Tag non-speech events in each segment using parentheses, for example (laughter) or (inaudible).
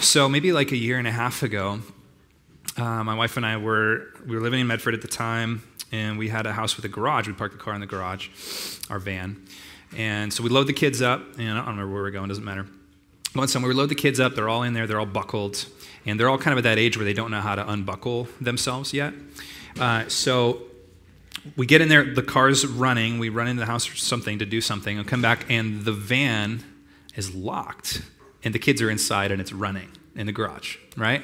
So maybe like a year and a half ago, uh, my wife and I were we were living in Medford at the time, and we had a house with a garage. We parked the car in the garage, our van, and so we load the kids up. And I don't remember where we're going. Doesn't matter. One summer we load the kids up. They're all in there. They're all buckled, and they're all kind of at that age where they don't know how to unbuckle themselves yet. Uh, so we get in there. The car's running. We run into the house or something to do something, and come back, and the van is locked, and the kids are inside, and it's running in the garage. Right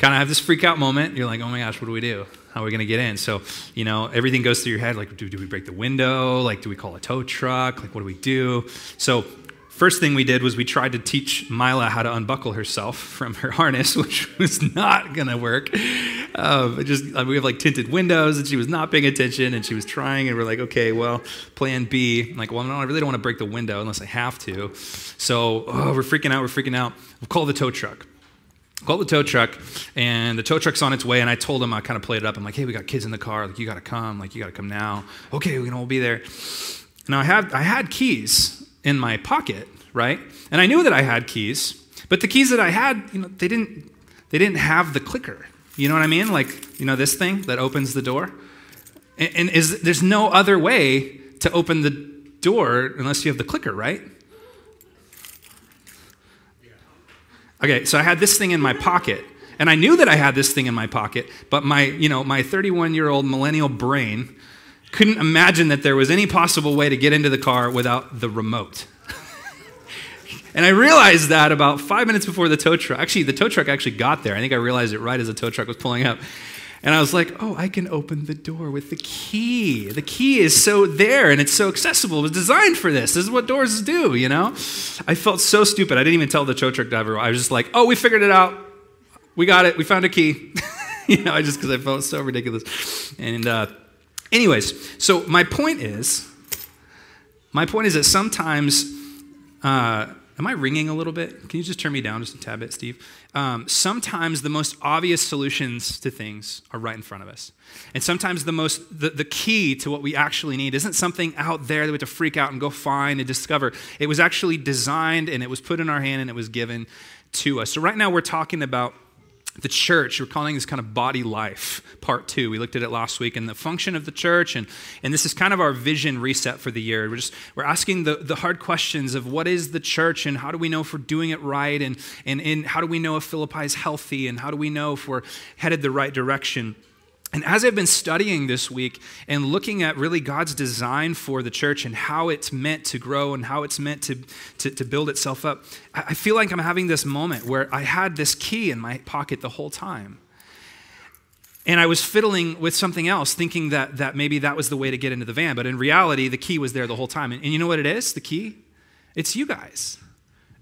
kind of have this freak out moment. You're like, oh my gosh, what do we do? How are we going to get in? So, you know, everything goes through your head like, do, do we break the window? Like, do we call a tow truck? Like, what do we do? So, first thing we did was we tried to teach Mila how to unbuckle herself from her (laughs) harness, which was not going to work. Um, just uh, we have like tinted windows, and she was not paying attention, and she was trying, and we're like, okay, well, plan B. I'm like, well, no, I really don't want to break the window unless I have to. So oh, we're freaking out. We're freaking out. We'll call the tow truck called the tow truck and the tow truck's on its way and i told him i kind of played it up i'm like hey we got kids in the car like you got to come like you got to come now okay you know we'll be there now i had i had keys in my pocket right? And i knew that i had keys but the keys that i had you know they didn't they didn't have the clicker. You know what i mean? Like you know this thing that opens the door? And, and is there's no other way to open the door unless you have the clicker right? Okay, so I had this thing in my pocket. And I knew that I had this thing in my pocket, but my, you know, my 31-year-old millennial brain couldn't imagine that there was any possible way to get into the car without the remote. (laughs) and I realized that about five minutes before the tow truck. Actually, the tow truck actually got there. I think I realized it right as the tow truck was pulling up. And I was like, oh, I can open the door with the key. The key is so there and it's so accessible. It was designed for this. This is what doors do, you know? I felt so stupid. I didn't even tell the tow truck driver. I was just like, oh, we figured it out. We got it. We found a key. (laughs) you know, I just because I felt so ridiculous. And, uh, anyways, so my point is, my point is that sometimes, uh, am I ringing a little bit? Can you just turn me down just a tad bit, Steve? um, sometimes the most obvious solutions to things are right in front of us. And sometimes the most the, the key to what we actually need isn't something out there that we have to freak out and go find and discover. It was actually designed and it was put in our hand and it was given to us. So right now we're talking about the church, we're calling this kind of body life, part two. We looked at it last week and the function of the church, and, and this is kind of our vision reset for the year. We're just we're asking the, the hard questions of what is the church and how do we know if we're doing it right, and, and, and how do we know if Philippi is healthy, and how do we know if we're headed the right direction. And as I've been studying this week and looking at really God's design for the church and how it's meant to grow and how it's meant to, to, to, build itself up, I feel like I'm having this moment where I had this key in my pocket the whole time. And I was fiddling with something else, thinking that, that maybe that was the way to get into the van. But in reality, the key was there the whole time. And, and you know what it is? The key? It's you guys.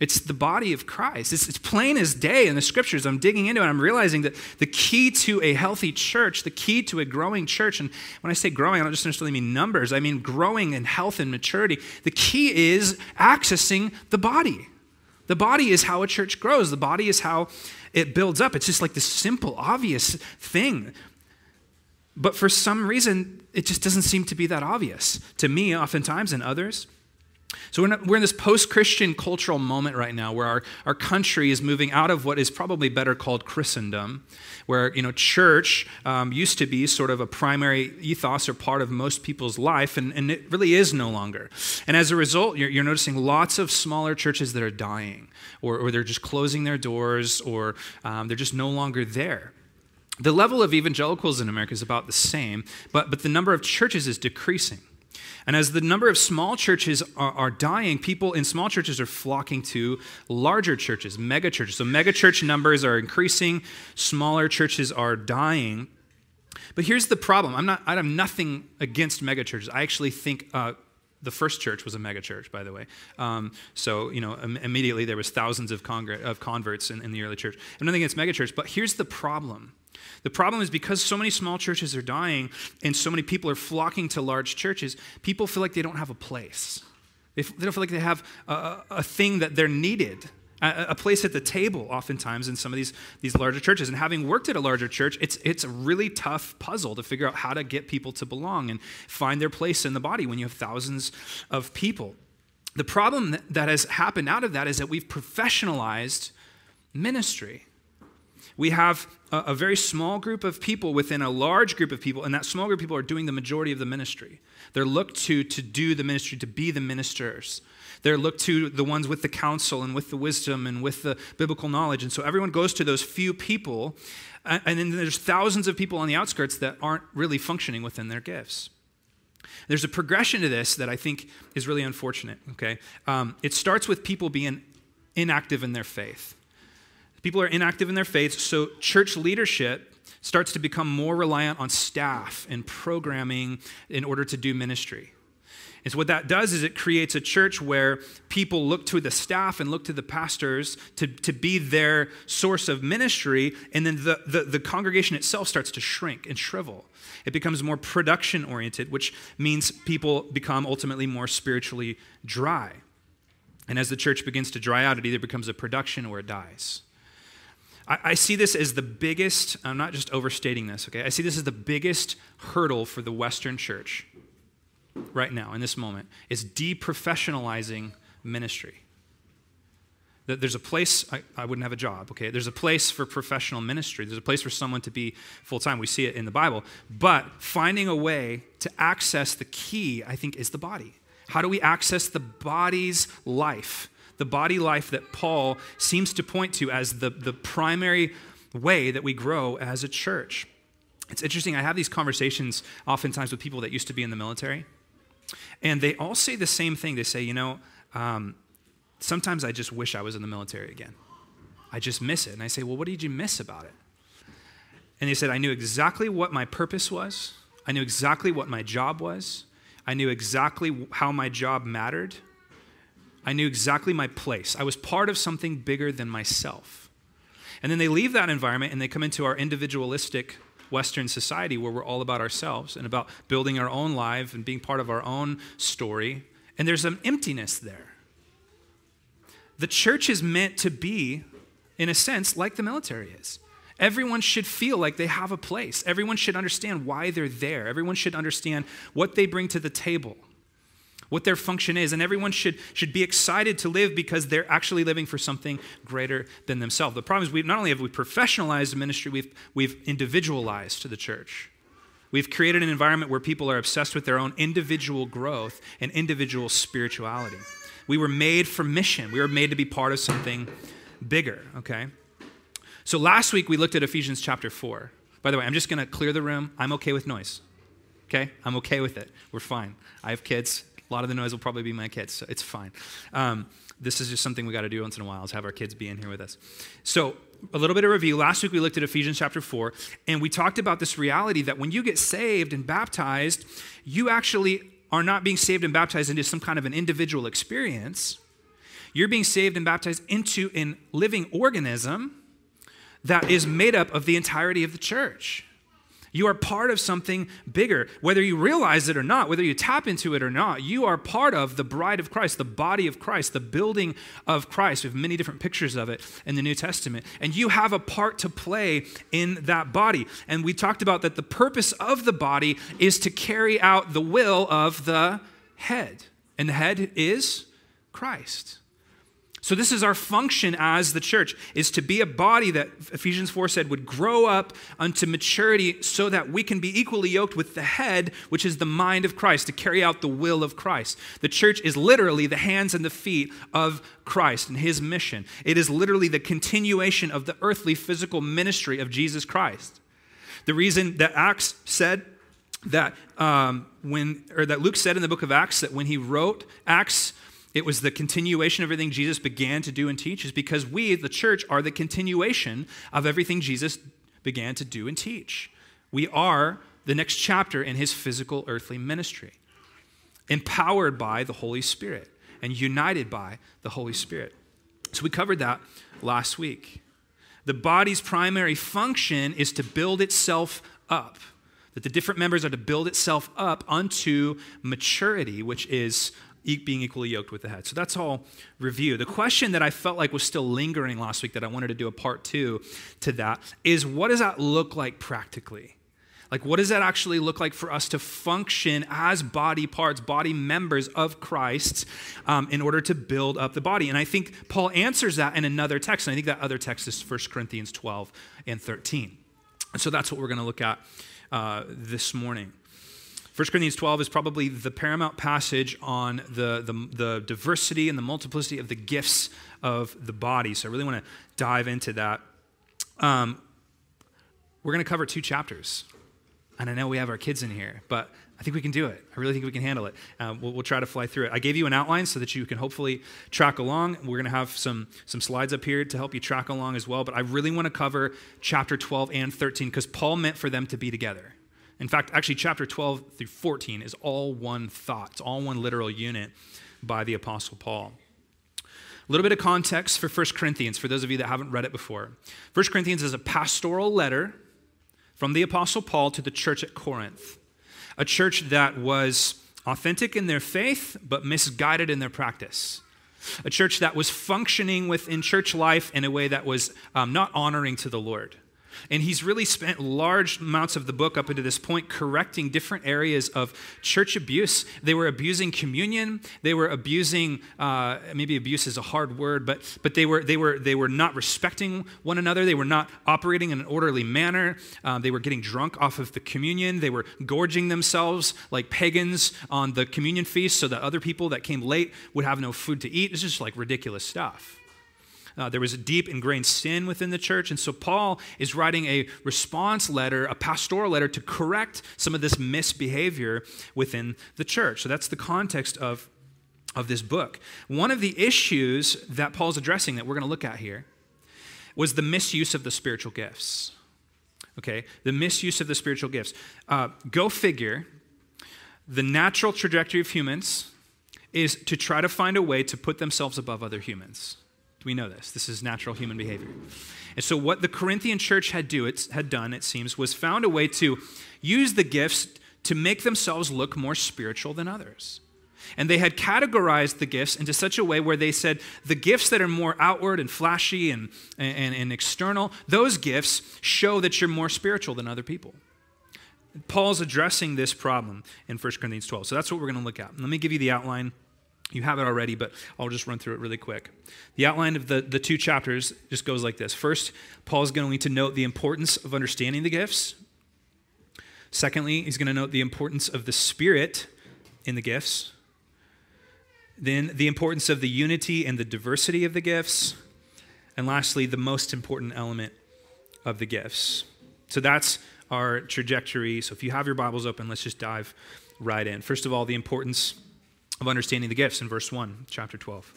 It's the body of Christ. It's, it's, plain as day in the scriptures. I'm digging into it. I'm realizing that the key to a healthy church, the key to a growing church, and when I say growing, I don't just necessarily mean numbers, I mean growing in health and maturity. The key is accessing the body. The body is how a church grows, the body is how it builds up. It's just like this simple, obvious thing. But for some reason, it just doesn't seem to be that obvious to me, oftentimes, and others. So we're, we're in this post Christian cultural moment right now where our, our country is moving out of what is probably better called Christendom, where you know church um, used to be sort of a primary ethos or part of most people's life, and, and it really is no longer. And as a result, you're, you're noticing lots of smaller churches that are dying, or, or they're just closing their doors, or um, they're just no longer there. The level of evangelicals in America is about the same, but, but the number of churches is decreasing. And as the number of small churches are, are, dying, people in small churches are flocking to larger churches, mega churches. So mega church numbers are increasing, smaller churches are dying. But here's the problem. I'm not, I have nothing against mega churches. I actually think uh, the first church was a mega church, by the way. Um, so, you know, Im- immediately there was thousands of, congr- of converts in, in the early church. I'm nothing against mega church, but here's the problem the problem is because so many small churches are dying and so many people are flocking to large churches, people feel like they don't have a place. They, don't feel like they have a, a thing that they're needed, a, a, place at the table, oftentimes, in some of these, these larger churches. And having worked at a larger church, it's, it's a really tough puzzle to figure out how to get people to belong and find their place in the body when you have thousands of people. The problem that has happened out of that is that we've professionalized ministry. We have a, a, very small group of people within a large group of people, and that small group of people are doing the majority of the ministry. They're looked to to do the ministry, to be the ministers. They're looked to the ones with the counsel and with the wisdom and with the biblical knowledge. And so everyone goes to those few people, and then there's thousands of people on the outskirts that aren't really functioning within their gifts. There's a progression to this that I think is really unfortunate, okay? Um, it starts with people being inactive in their faith. People are inactive in their faith, so church leadership starts to become more reliant on staff and programming in order to do ministry. And so, what that does is it creates a church where people look to the staff and look to the pastors to, to be their source of ministry, and then the, the, the congregation itself starts to shrink and shrivel. It becomes more production oriented, which means people become ultimately more spiritually dry. And as the church begins to dry out, it either becomes a production or it dies. I, I see this as the biggest, I'm not just overstating this, okay? I see this as the biggest hurdle for the Western church right now, in this moment, is deprofessionalizing ministry. That there's a place, I, I, wouldn't have a job, okay? There's a place for professional ministry. There's a place for someone to be full time. We see it in the Bible. But finding a way to access the key, I think, is the body. How do we access the body's life? The body life that Paul seems to point to as the, the primary way that we grow as a church. It's interesting, I have these conversations oftentimes with people that used to be in the military, and they all say the same thing. They say, you know, um, sometimes I just wish I was in the military again. I just miss it. And I say, well, what did you miss about it? And they said, I knew exactly what my purpose was, I knew exactly what my job was, I knew exactly how my job mattered. I knew exactly my place. I was part of something bigger than myself. And then they leave that environment and they come into our individualistic Western society where we're all about ourselves and about building our own life and being part of our own story. And there's an emptiness there. The church is meant to be, in a sense, like the military is. Everyone should feel like they have a place. Everyone should understand why they're there. Everyone should understand what they bring to the table what their function is. And everyone should, should be excited to live because they're actually living for something greater than themselves. The problem is we not only have we professionalized ministry, we've, we've individualized to the church. We've created an environment where people are obsessed with their own individual growth and individual spirituality. We were made for mission. We were made to be part of something bigger, okay? So last week we looked at Ephesians chapter 4. By the way, I'm just going to clear the room. I'm okay with noise. Okay? I'm okay with it. We're fine. I have kids. A lot of the noise will probably be my kids, so it's fine. Um, this is just something we got to do once in a while is have our kids be in here with us. So, a little bit of review. Last week we looked at Ephesians chapter 4, and we talked about this reality that when you get saved and baptized, you actually are not being saved and baptized into some kind of an individual experience. You're being saved and baptized into a living organism that is made up of the entirety of the church. You are part of something bigger. Whether you realize it or not, whether you tap into it or not, you are part of the bride of Christ, the body of Christ, the building of Christ. We have many different pictures of it in the New Testament. And you have a part to play in that body. And we talked about that the purpose of the body is to carry out the will of the head. And the head is Christ. So this is our function as the church is to be a body that Ephesians 4 said would grow up unto maturity so that we can be equally yoked with the head which is the mind of Christ to carry out the will of Christ. The church is literally the hands and the feet of Christ and his mission. It is literally the continuation of the earthly physical ministry of Jesus Christ. The reason that Acts said that um, when or that Luke said in the book of Acts that when he wrote Acts it was the continuation of everything Jesus began to do and teach, is because we, the church, are the continuation of everything Jesus began to do and teach. We are the next chapter in his physical earthly ministry, empowered by the Holy Spirit and united by the Holy Spirit. So we covered that last week. The body's primary function is to build itself up. That the different members are to build itself up unto maturity, which is being equally yoked with the head. So that's all review. The question that I felt like was still lingering last week that I wanted to do a part two to that is what does that look like practically? Like, what does that actually look like for us to function as body parts, body members of Christ um, in order to build up the body? And I think Paul answers that in another text. And I think that other text is 1 Corinthians 12 and 13. So that's what we're going to look at uh, this morning. 1 Corinthians 12 is probably the paramount passage on the, the, the, diversity and the multiplicity of the gifts of the body. So I really want to dive into that. Um, we're going to cover two chapters. And I know we have our kids in here, but I think we can do it. I really think we can handle it. Uh, we'll, we'll, try to fly through it. I gave you an outline so that you can hopefully track along. We're going to have some, some slides up here to help you track along as well. But I really want to cover chapter 12 and 13 because Paul meant for them to be together. In fact, actually, chapter 12 through 14 is all one thought, it's all one literal unit by the Apostle Paul. A little bit of context for 1 Corinthians, for those of you that haven't read it before. 1 Corinthians is a pastoral letter from the Apostle Paul to the church at Corinth, a church that was authentic in their faith, but misguided in their practice. A church that was functioning within church life in a way that was um, not honoring to the Lord. And he's really spent large amounts of the book up until this point correcting different areas of church abuse. They were abusing communion. They were abusing, uh, maybe abuse is a hard word, but, but they, were, they, were, they were not respecting one another. They were not operating in an orderly manner. Um, they were getting drunk off of the communion. They were gorging themselves like pagans on the communion feast so that other people that came late would have no food to eat. It's just like ridiculous stuff. Uh, there was a deep ingrained sin within the church. And so Paul is writing a response letter, a pastoral letter to correct some of this misbehavior within the church. So that's the context of, of this book. One of the issues that Paul's addressing that we're going to look at here was the misuse of the spiritual gifts. Okay, the misuse of the spiritual gifts. Uh, go figure, the natural trajectory of humans is to try to find a way to put themselves above other humans. We know this. This is natural human behavior. And so, what the Corinthian church had, do, it, had done, it seems, was found a way to use the gifts to make themselves look more spiritual than others. And they had categorized the gifts into such a way where they said the gifts that are more outward and flashy and, and, and external, those gifts show that you're more spiritual than other people. Paul's addressing this problem in 1 Corinthians 12. So that's what we're going to look at. Let me give you the outline you have it already, but I'll just run through it really quick. The outline of the, the two chapters just goes like this. First, Paul's going to note the importance of understanding the gifts. Secondly, he's going to note the importance of the Spirit in the gifts. Then, the importance of the unity and the diversity of the gifts. And lastly, the most important element of the gifts. So that's our trajectory. So if you have your Bibles open, let's just dive right in. First of all, the importance of understanding the gifts in verse 1, chapter 12.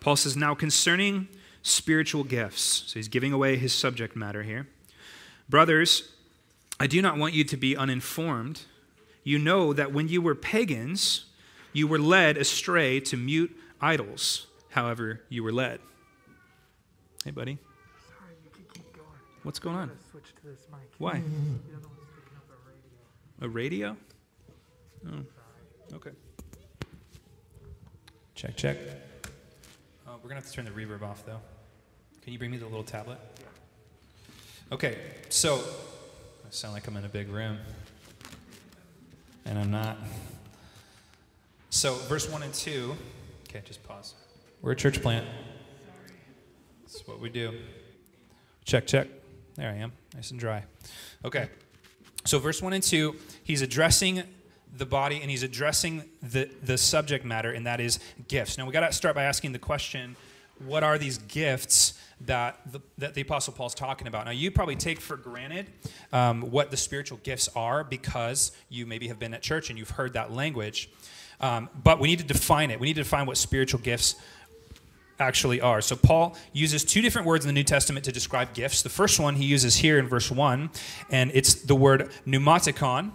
Paul says, Now concerning spiritual gifts, so he's giving away his subject matter here. Brothers, I do not want you to be uninformed. You know that when you were pagans, you were led astray to mute idols, however, you were led. Hey, buddy. Sorry, you can keep going. What's going on? Switch to this mic. Why? The other one's picking up a radio. A radio? Oh, okay. Check, check. Oh, we're going to have to turn the reverb off, though. Can you bring me the little tablet? Okay, so I sound like I'm in a big room, and I'm not. So, verse 1 and 2. Okay, just pause. We're a church plant. That's what we do. Check, check. There I am, nice and dry. Okay, so verse 1 and 2, he's addressing the body and he's addressing the, the subject matter, and that is gifts. Now, we got to start by asking the question what are these gifts that the, that the Apostle Paul's talking about? Now, you probably take for granted um, what the spiritual gifts are because you maybe have been at church and you've heard that language. Um, but we need to define it. We need to define what spiritual gifts actually are. So Paul uses two different words in the New Testament to describe gifts. The first one he uses here in verse 1, and it's the word pneumatikon,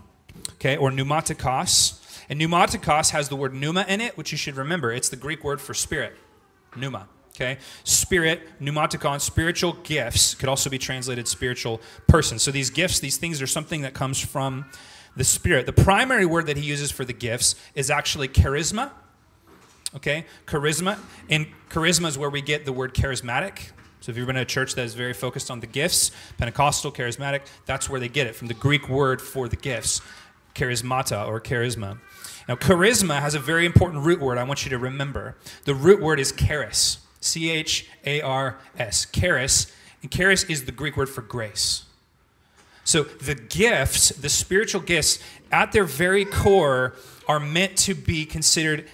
okay, or pneumatikos. And pneumatikos has the word pneuma in it, which you should remember. It's the Greek word for spirit, pneuma. Okay, spirit, pneumatikon, spiritual gifts could also be translated spiritual person. So these gifts, these things are something that comes from the spirit. The primary word that he uses for the gifts is actually charisma. Okay, charisma. And charisma is where we get the word charismatic. So if you've been in a church that is very focused on the gifts, Pentecostal, charismatic, that's where they get it from the Greek word for the gifts, charismata or charisma. Now, charisma has a very important root word I want you to remember. The root word is charis, C H A R S, charis, and charis is the Greek word for grace. So the gifts, the spiritual gifts, at their very core, are meant to be considered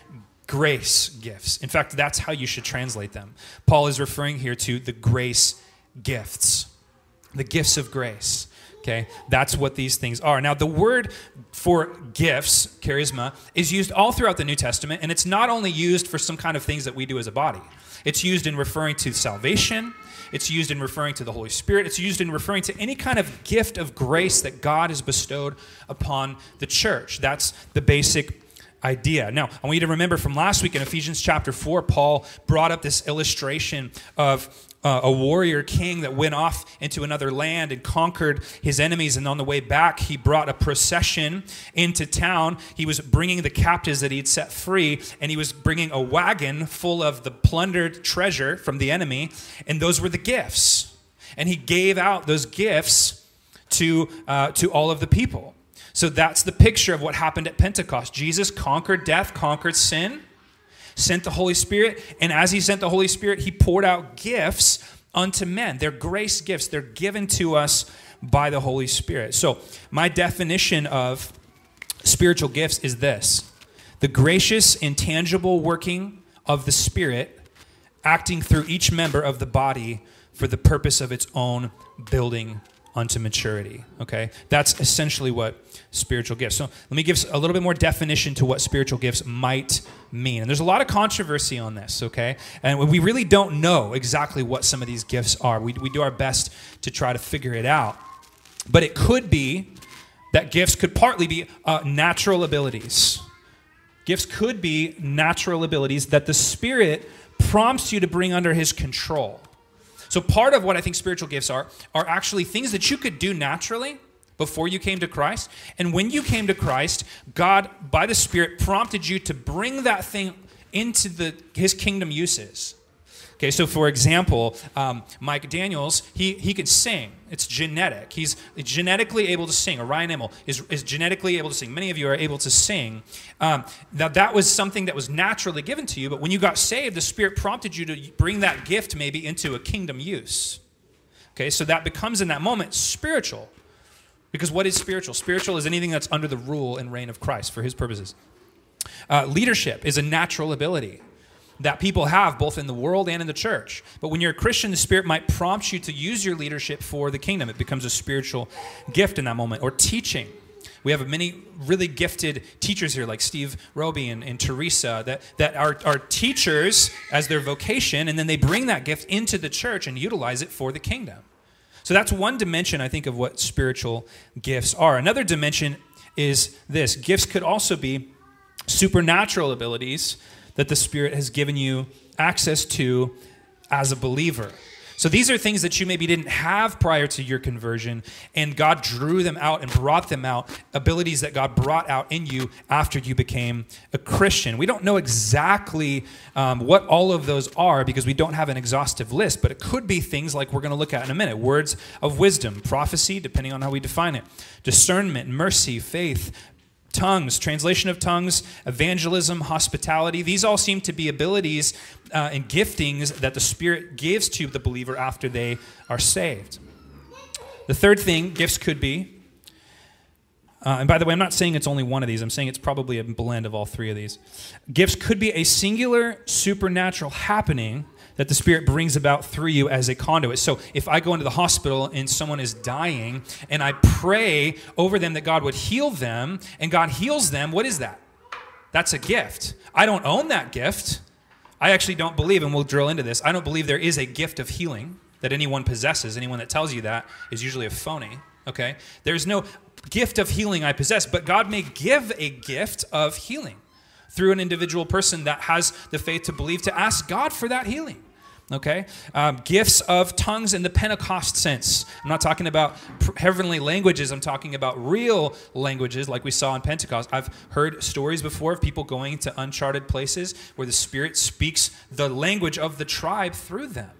grace gifts. In fact, that's how you should translate them. Paul is referring here to the grace gifts, the gifts of grace. Okay, that's what these things are. Now, the word for gifts, charisma, is used all throughout the New Testament, and it's not only used for some kind of things that we do as a body. It's used in referring to salvation, it's used in referring to the Holy Spirit, it's used in referring to any kind of gift of grace that God has bestowed upon the church. That's the basic idea. Now, I want you to remember from last week in Ephesians chapter 4, Paul brought up this illustration of uh, a warrior king that went off into another land and conquered his enemies. And on the way back, he brought a procession into town. He was bringing the captives that he had set free, and he was bringing a wagon full of the plundered treasure from the enemy. And those were the gifts. And he gave out those gifts to, uh, to all of the people. So that's the picture of what happened at Pentecost. Jesus conquered death, conquered sin sent the Holy Spirit, and as he sent the Holy Spirit, he poured out gifts unto men. They're grace gifts, they're given to us by the Holy Spirit. So, my definition of spiritual gifts is this the gracious, intangible working of the Spirit acting through each member of the body for the purpose of its own building unto maturity. Okay? That's essentially what spiritual gifts. So let me give a little bit more definition to what spiritual gifts might mean. And there's a lot of controversy on this, okay? And we really don't know exactly what some of these gifts are. We, we do our best to try to figure it out. But it could be that gifts could partly be uh, natural abilities. Gifts could be natural abilities that the Spirit prompts you to bring under His control. So, part of what I think spiritual gifts are, are actually things that you could do naturally before you came to Christ. And when you came to Christ, God, by the Spirit, prompted you to bring that thing into the, his kingdom uses. Okay, so for example, um, Mike Daniels, he, he could sing. It's genetic. He's genetically able to sing. Or Ryan Emmel is, is genetically able to sing. Many of you are able to sing. Um, now, that was something that was naturally given to you, but when you got saved, the Spirit prompted you to bring that gift maybe into a kingdom use. Okay, so that becomes in that moment spiritual. Because what is spiritual? Spiritual is anything that's under the rule and reign of Christ for his purposes. Uh, leadership is a natural ability that people have both in the world and in the church. But when you're a Christian, the Spirit might prompt you to use your leadership for the kingdom. It becomes a spiritual gift in that moment. Or teaching. We have many really gifted teachers here, like Steve Roby and, and Teresa, that, that are, are teachers as their vocation, and then they bring that gift into the church and utilize it for the kingdom. So that's one dimension, I think, of what spiritual gifts are. Another dimension is this gifts could also be supernatural abilities that the Spirit has given you access to as a believer. So these are things that you maybe didn't have prior to your conversion, and God drew them out and brought them out, abilities that God brought out in you after you became a Christian. We don't know exactly um, what all of those are because we don't have an exhaustive list, but it could be things like we're going to look at in a minute words of wisdom, prophecy, depending on how we define it, discernment, mercy, faith, tongues, translation of tongues, evangelism, hospitality. These all seem to be abilities uh, and giftings that the Spirit gives to the believer after they are saved. The third thing gifts could be, uh, and by the way, I'm not saying it's only one of these, I'm saying it's probably a blend of all three of these. Gifts could be a singular supernatural happening that the Spirit brings about through you as a conduit. So if I go into the hospital and someone is dying and I pray over them that God would heal them and God heals them, what is that? That's a gift. I don't own that gift. I actually don't believe, and we'll drill into this, I don't believe there is a gift of healing that anyone possesses. Anyone that tells you that is usually a phony. Okay? There's no gift of healing I possess, but God may give a gift of healing through an individual person that has the faith to believe to ask God for that healing. Okay? Um, gifts of tongues in the Pentecost sense. I'm not talking about heavenly languages, I'm talking about real languages like we saw in Pentecost. I've heard stories before of people going to uncharted places where the Spirit speaks the language of the tribe through them.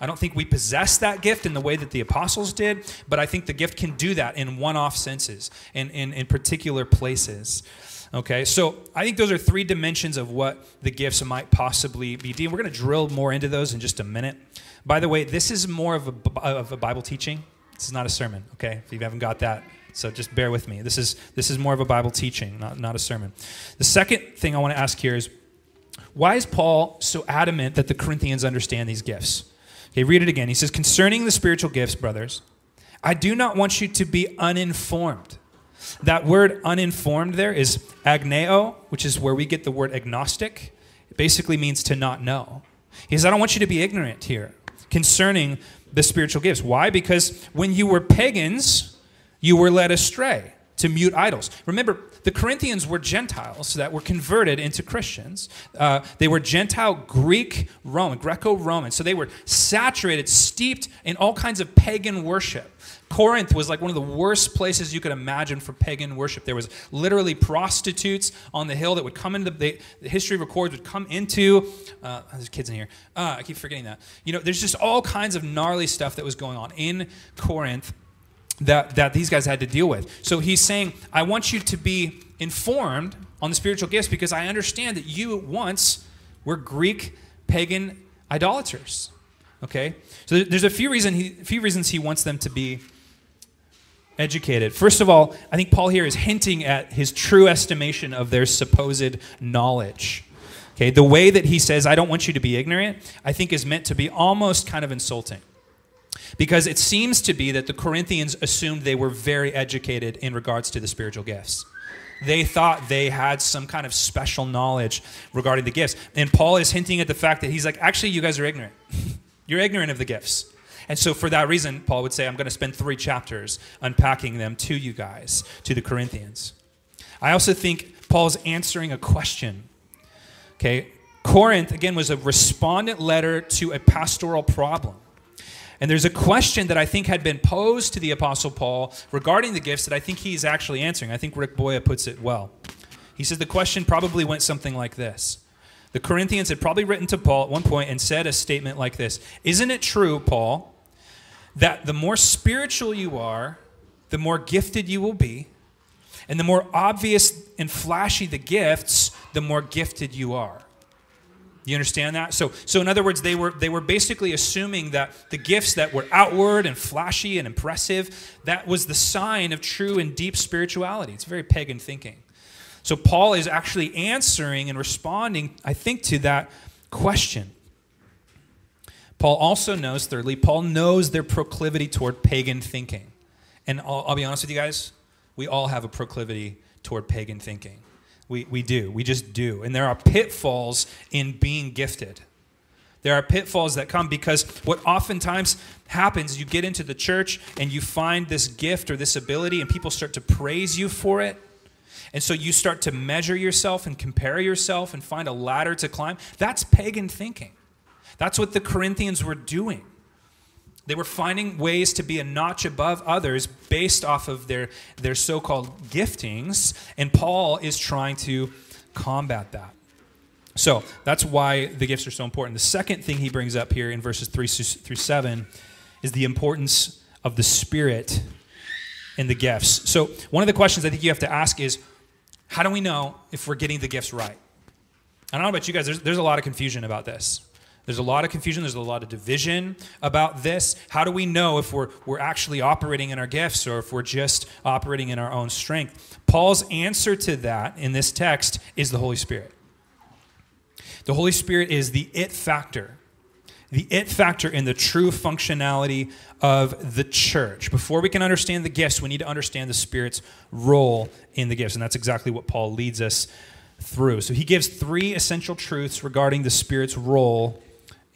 I don't think we possess that gift in the way that the apostles did, but I think the gift can do that in one off senses, in, in particular places. Okay, so I think those are three dimensions of what the gifts might possibly be. We're going to drill more into those in just a minute. By the way, this is more of a, of a Bible teaching. This is not a sermon, okay? If you haven't got that, so just bear with me. This is, this is more of a Bible teaching, not, not a sermon. The second thing I want to ask here is why is Paul so adamant that the Corinthians understand these gifts? Okay, read it again. He says, Concerning the spiritual gifts, brothers, I do not want you to be uninformed. That word uninformed there is agneo, which is where we get the word agnostic. It basically means to not know. He says, I don't want you to be ignorant here concerning the spiritual gifts. Why? Because when you were pagans, you were led astray to mute idols. Remember, the Corinthians were Gentiles that were converted into Christians. Uh, they were Gentile Greek Roman, Greco Roman. So they were saturated, steeped in all kinds of pagan worship. Corinth was like one of the worst places you could imagine for pagan worship. There was literally prostitutes on the hill that would come into the, the history records would come into. Uh, there's kids in here. Uh, I keep forgetting that. You know, there's just all kinds of gnarly stuff that was going on in Corinth that, that these guys had to deal with. So he's saying, I want you to be informed on the spiritual gifts because I understand that you once were Greek pagan idolaters. Okay? So there's a few, reason he, few reasons he wants them to be educated. First of all, I think Paul here is hinting at his true estimation of their supposed knowledge. Okay, the way that he says, I don't want you to be ignorant, I think is meant to be almost kind of insulting. Because it seems to be that the Corinthians assumed they were very educated in regards to the spiritual gifts. They thought they had some kind of special knowledge regarding the gifts. And Paul is hinting at the fact that he's like, actually, you guys are ignorant. (laughs) You're ignorant of the gifts. And so, for that reason, Paul would say, I'm going to spend three chapters unpacking them to you guys, to the Corinthians. I also think Paul's answering a question. Okay, Corinth, again, was a respondent letter to a pastoral problem. And there's a question that I think had been posed to the Apostle Paul regarding the gifts that I think he's actually answering. I think Rick Booye puts it well. He says the question probably went something like this The Corinthians had probably written to Paul at one point and said a statement like this Isn't it true, Paul, that the more spiritual you are, the more gifted you will be? And the more obvious and flashy the gifts, the more gifted you are. You understand that? So, so in other words, they were, they were basically assuming that the gifts that were outward and flashy and impressive, that was the sign of true and deep spirituality. It's very pagan thinking. So Paul is actually answering and responding, I think, to that question. Paul also knows, thirdly, Paul knows their proclivity toward pagan thinking. And I'll, I'll be honest with you guys, we all have a proclivity toward pagan thinking. We, we do. We just do. And there are pitfalls in being gifted. There are pitfalls that come because what oftentimes happens, you get into the church and you find this gift or this ability, and people start to praise you for it. And so you start to measure yourself and compare yourself and find a ladder to climb. That's pagan thinking. That's what the Corinthians were doing. They were finding ways to be a notch above others based off of their, their so called giftings, and Paul is trying to combat that. So that's why the gifts are so important. The second thing he brings up here in verses 3 through 7 is the importance of the Spirit in the gifts. So, one of the questions I think you have to ask is how do we know if we're getting the gifts right? I don't know about you guys, there's, there's a lot of confusion about this. There's a lot of confusion. There's a lot of division about this. How do we know if we're, we're actually operating in our gifts or if we're just operating in our own strength? Paul's answer to that in this text is the Holy Spirit. The Holy Spirit is the it factor, the it factor in the true functionality of the church. Before we can understand the gifts, we need to understand the Spirit's role in the gifts. And that's exactly what Paul leads us through. So he gives three essential truths regarding the Spirit's role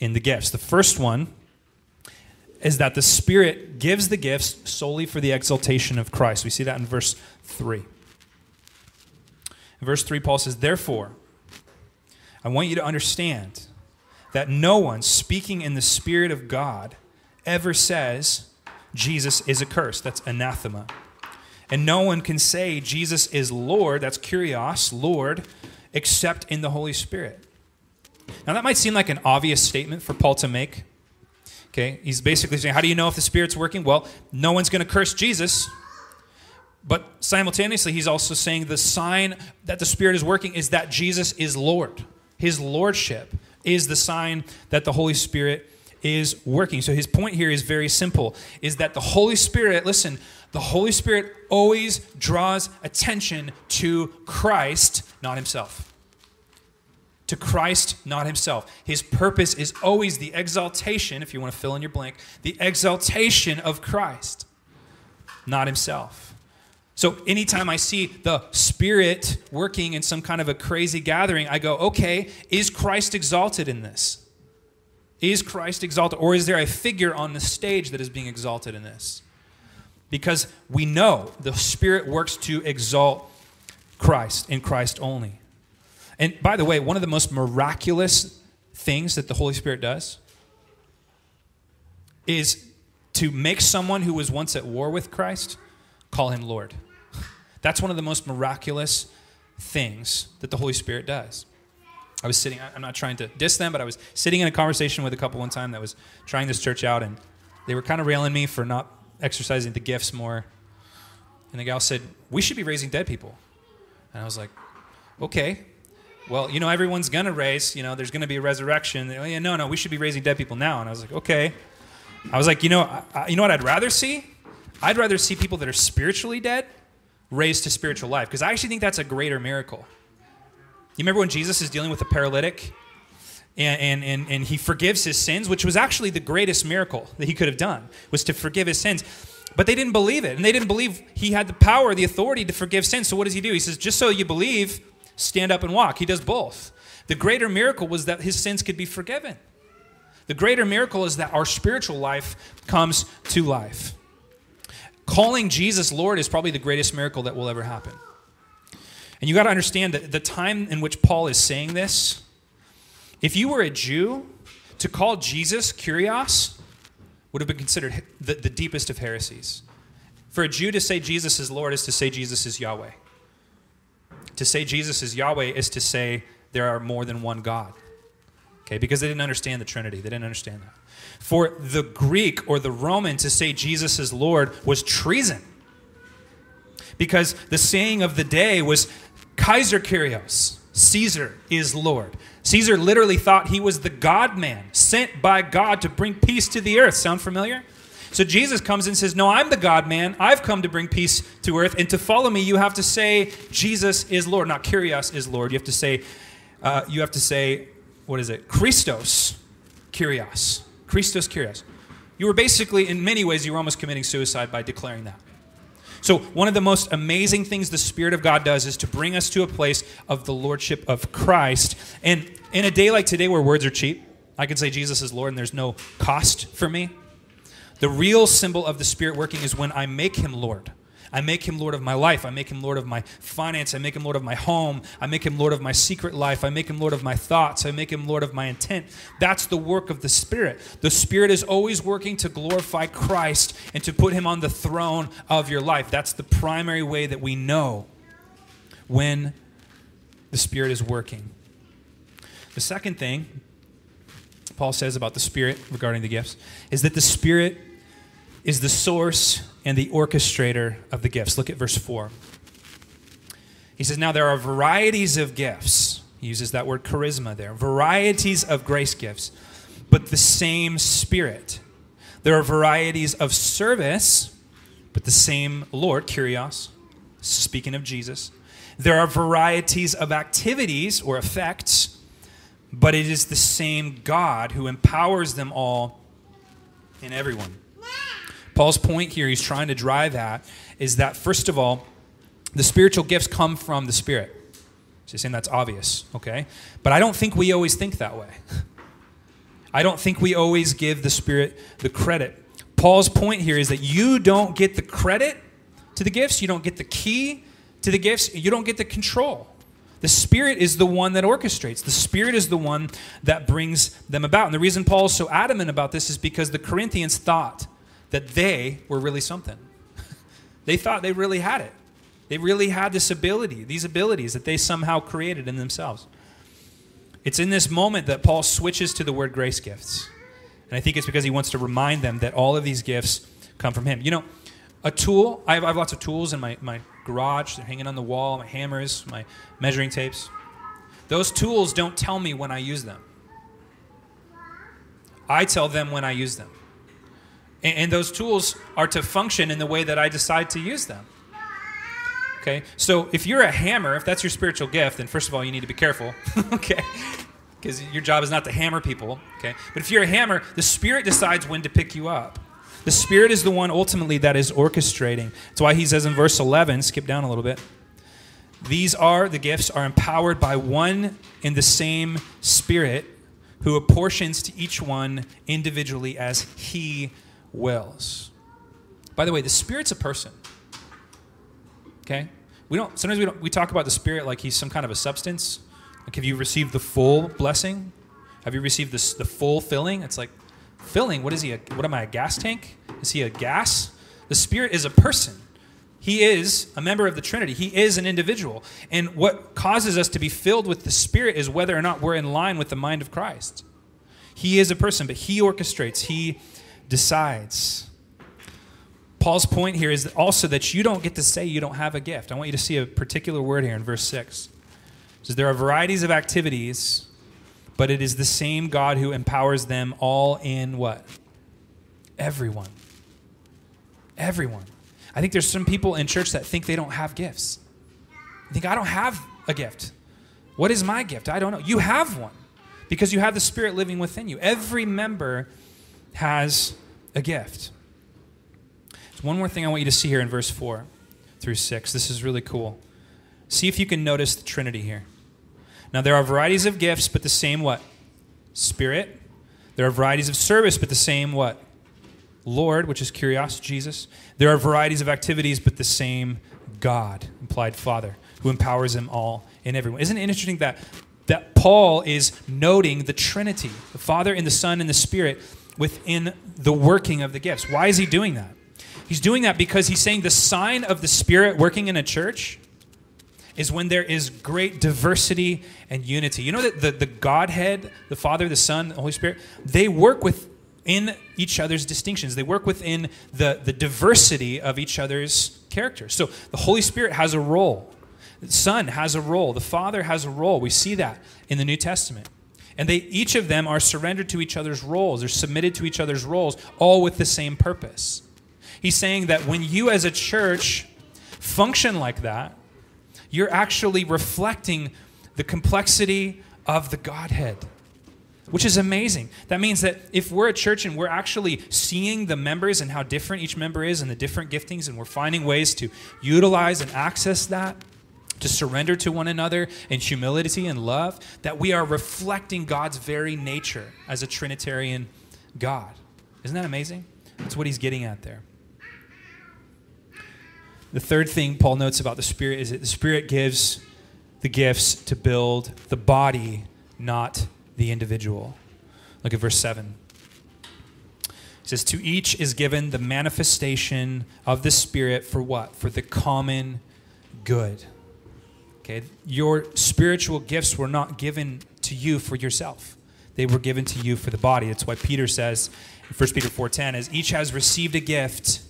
in the gifts. The first one is that the Spirit gives the gifts solely for the exaltation of Christ. We see that in verse 3. In verse 3, Paul says, Therefore, I want you to understand that no one speaking in the Spirit of God ever says Jesus is accursed. That's anathema. And no one can say Jesus is Lord, that's kurios, Lord, except in the Holy Spirit. Now, that might seem like an obvious statement for Paul to make. Okay, he's basically saying, How do you know if the Spirit's working? Well, no one's going to curse Jesus. But simultaneously, he's also saying the sign that the Spirit is working is that Jesus is Lord. His Lordship is the sign that the Holy Spirit is working. So his point here is very simple is that the Holy Spirit, listen, the Holy Spirit always draws attention to Christ, not himself. To Christ, not himself. His purpose is always the exaltation, if you want to fill in your blank, the exaltation of Christ, not himself. So anytime I see the Spirit working in some kind of a crazy gathering, I go, okay, is Christ exalted in this? Is Christ exalted? Or is there a figure on the stage that is being exalted in this? Because we know the Spirit works to exalt Christ in Christ only. And by the way, one of the most miraculous things that the Holy Spirit does is to make someone who was once at war with Christ call him Lord. That's one of the most miraculous things that the Holy Spirit does. I was sitting, I'm not trying to diss them, but I was sitting in a conversation with a couple one time that was trying this church out, and they were kind of railing me for not exercising the gifts more. And the gal said, We should be raising dead people. And I was like, Okay. Well, you know, everyone's going to raise, you know, there's going to be a resurrection. Oh, yeah, no, no, we should be raising dead people now. And I was like, Okay. I was like, You know, I, you know what I'd rather see? I'd rather see people that are spiritually dead raised to spiritual life because I actually think that's a greater miracle. You remember when Jesus is dealing with a paralytic and, and, and, and he forgives his sins, which was actually the greatest miracle that he could have done, was to forgive his sins. But they didn't believe it. And they didn't believe he had the power, the authority to forgive sins. So what does he do? He says, just so you believe, stand up and walk. He does both. The greater miracle was that his sins could be forgiven. The greater miracle is that our spiritual life comes to life. Calling Jesus Lord is probably the greatest miracle that will ever happen. And you got to understand that the time in which Paul is saying this, if you were a Jew, to call Jesus Kyrios would have been considered the, the deepest of heresies. For a Jew to say Jesus is Lord is to say Jesus is Yahweh. To say Jesus is Yahweh is to say there are more than one God. Okay, because they didn't understand the Trinity. They didn't understand that. For the Greek or the Roman to say Jesus is Lord was treason. Because the saying of the day was Kaiser Kyrios, Caesar is Lord. Caesar literally thought he was the God man, sent by God to bring peace to the earth. Sound familiar? So Jesus comes and says, No, I'm the God man. I've come to bring peace to earth. And to follow me, you have to say, Jesus is Lord. Not Kyrios is Lord. You have to say, uh, you have to say, what is it? Christos Kyrios. Christos Kyrios. You were basically, in many ways, you were almost committing suicide by declaring that. So, one of the most amazing things the Spirit of God does is to bring us to a place of the Lordship of Christ. And in a day like today where words are cheap, I can say Jesus is Lord and there's no cost for me. The real symbol of the Spirit working is when I make him Lord. I make him Lord of my life. I make him Lord of my finance. I make him Lord of my home. I make him Lord of my secret life. I make him Lord of my thoughts. I make him Lord of my intent. That's the work of the Spirit. The Spirit is always working to glorify Christ and to put him on the throne of your life. That's the primary way that we know when the Spirit is working. The second thing Paul says about the Spirit regarding the gifts is that the Spirit is the source and the orchestrator of the gifts. Look at verse 4. He says, Now there are varieties of gifts. He uses that word charisma there. Varieties of grace gifts, but the same Spirit. There are varieties of service, but the same Lord, Kyrios, speaking of Jesus. There are varieties of activities or effects, but it is the same God who empowers them all in everyone. Paul's point here, he's trying to drive at, is that first of all, the spiritual gifts come from the Spirit. So saying that's obvious, okay? But I don't think we always think that way. (laughs) I don't think we always give the Spirit the credit. Paul's point here is that you don't get the credit to the gifts, you don't get the key to the gifts, you don't get the control. The Spirit is the one that orchestrates. The Spirit is the one that brings them about. And the reason Paul is so adamant about this is because the Corinthians thought that they were really something. (laughs) they thought they really had it. They really had this ability, these abilities that they somehow created in themselves. It's in this moment that Paul switches to the word grace gifts. And I think it's because he wants to remind them that all of these gifts come from him. You know, a tool, I have, I have lots of tools in my, my garage. They're hanging on the wall, my hammers, my measuring tapes. Those tools don't tell me when I use them. I tell them when I use them. And, and those tools are to function in the way that I decide to use them. Okay? So if you're a hammer, if that's your spiritual gift, then first of all, you need to be careful. (laughs) okay? Because your job is not to hammer people. Okay? But if you're a hammer, the Spirit decides when to pick you up. The Spirit is the one ultimately that is orchestrating. That's why he says in verse 11, skip down a little bit. These are, the gifts are empowered by one in the same Spirit who apportions to each one individually as he wills. By the way, the Spirit's a person. Okay? We don't sometimes we don't we talk about the Spirit like he's some kind of a substance. Like have you received the full blessing? Have you received this the full filling? It's like filling, what is he? A, what am I, a gas tank? Is he a gas? The Spirit is a person. He is a member of the Trinity. He is an individual. And what causes us to be filled with the Spirit is whether or not we're in line with the mind of Christ. He is a person, but He orchestrates, He decides. Paul's point here is also that you don't get to say you don't have a gift. I want you to see a particular word here in verse 6. It says, There are varieties of activities, but it is the same God who empowers them all in what? Everyone. Everyone. I think there's some people in church that think they don't have gifts. They think, I don't have a gift. What is my gift? I don't know. You have one because you have the Spirit living within you. Every member has a gift. There's one more thing I want you to see here in verse 4 through 6. This is really cool. See if you can notice the Trinity here. Now, there are varieties of gifts, but the same what? Spirit. There are varieties of service, but the same what? Lord, which is Kyrios, Jesus. There are varieties of activities, but the same God, implied Father, who empowers them all in everyone. Isn't it interesting that, that Paul is noting the Trinity, the Father and the Son and the Spirit, within the working of the gifts? Why is he doing that? He's doing that because he's saying the sign of the Spirit working in a church is when there is great diversity and unity. You know that the, the Godhead, the Father, the Son, the Holy Spirit, they work within each other's distinctions. They work within the, the diversity of each other's characters. So the Holy Spirit has a role. The Son has a role. The Father has a role. We see that in the New Testament. And they each of them are surrendered to each other's roles. They're submitted to each other's roles, all with the same purpose. He's saying that when you as a church function like that, you're actually reflecting the complexity of the Godhead, which is amazing. That means that if we're a church and we're actually seeing the members and how different each member is and the different giftings, and we're finding ways to utilize and access that, to surrender to one another in humility and love, that we are reflecting God's very nature as a Trinitarian God. Isn't that amazing? That's what he's getting at there. The third thing Paul notes about the Spirit is that the Spirit gives the gifts to build the body, not the individual. Look at verse 7. It says, To each is given the manifestation of the Spirit for what? For the common good. Okay? Your spiritual gifts were not given to you for yourself. They were given to you for the body. That's why Peter says in 1 Peter 4:10 as each has received a gift,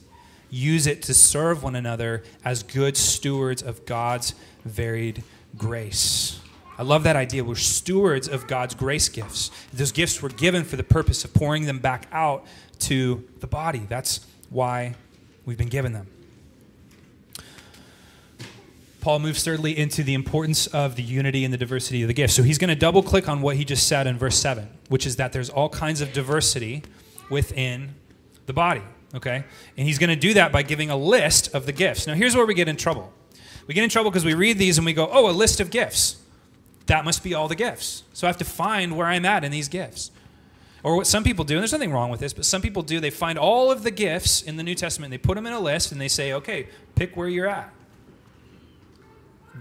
use it to serve one another as good stewards of God's varied grace. I love that idea. We're stewards of God's grace gifts. Those gifts were given for the purpose of pouring them back out to the body. That's why we've been given them. Paul moves thirdly into the importance of the unity and the diversity of the gifts. So he's going to double click on what he just said in verse 7, which is that there's all kinds of diversity within the body. Okay? And he's going to do that by giving a list of the gifts. Now, here's where we get in trouble. We get in trouble because we read these and we go, oh, a list of gifts. That must be all the gifts. So I have to find where I'm at in these gifts. Or what some people do, and there's nothing wrong with this, but some people do, they find all of the gifts in the New Testament, they put them in a list, and they say, okay, pick where you're at.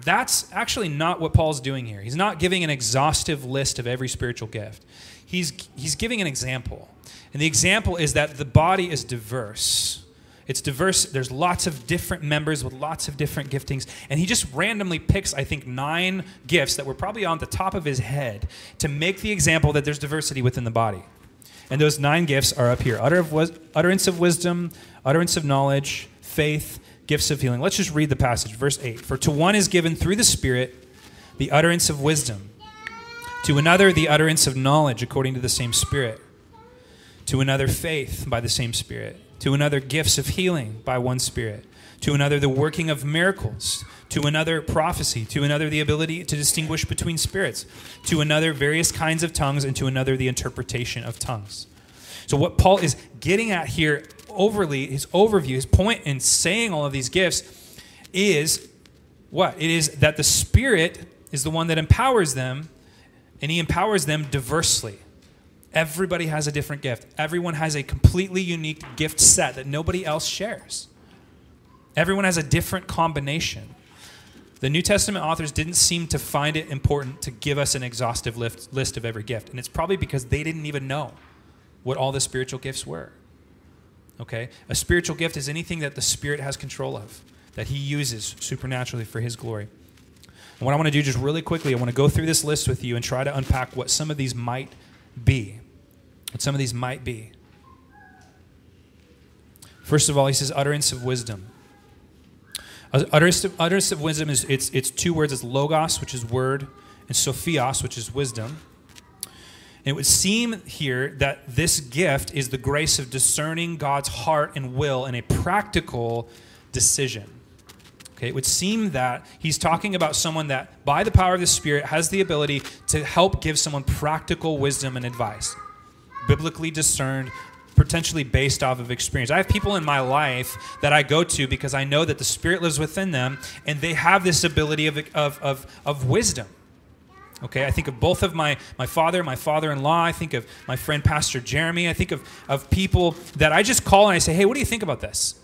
That's actually not what Paul's doing here. He's not giving an exhaustive list of every spiritual gift. He's, he's giving an example. And the example is that the body is diverse. It's diverse. There's lots of different members with lots of different giftings. And he just randomly picks, I think, nine gifts that were probably on the top of his head to make the example that there's diversity within the body. And those nine gifts are up here utter of utterance of wisdom, utterance of knowledge, faith, gifts of healing. Let's just read the passage, verse 8. For to one is given through the Spirit the utterance of wisdom, to another the utterance of knowledge according to the same Spirit, to another faith by the same Spirit, to another gifts of healing by one Spirit, to another the working of miracles, to another prophecy, to another the ability to distinguish between spirits, to another various kinds of tongues, and to another the interpretation of tongues. So, what Paul is getting at here, overly, his overview, his point in saying all of these gifts is what? It is that the Spirit is the one that empowers them, and he empowers them diversely. Everybody has a different gift. Everyone has a completely unique gift set that nobody else shares. Everyone has a different combination. The New Testament authors didn't seem to find it important to give us an exhaustive list, of every gift. And it's probably because they didn't even know what all the spiritual gifts were. Okay? A spiritual gift is anything that the Spirit has control of, that He uses supernaturally for His glory. And what I want to do just really quickly, I want to go through this list with you and try to unpack what some of these might be. What some of these might be. First of all, he says utterance of wisdom. Uh, Utterance of, utterance of wisdom is it's, it's two words. It's logos, which is word, and sophios, which is wisdom. It would seem here that this gift is the grace of discerning God's heart and will in a practical decision. Okay, it would seem that he's talking about someone that, by the power of the Spirit, has the ability to help give someone practical wisdom and advice, biblically discerned, potentially based off of experience. I have people in my life that I go to because I know that the Spirit lives within them and they have this ability of, of, of, of wisdom. Okay, I think of both of my, my father, my father in law. I think of my friend Pastor Jeremy. I think of, of people that I just call and I say, hey, what do you think about this?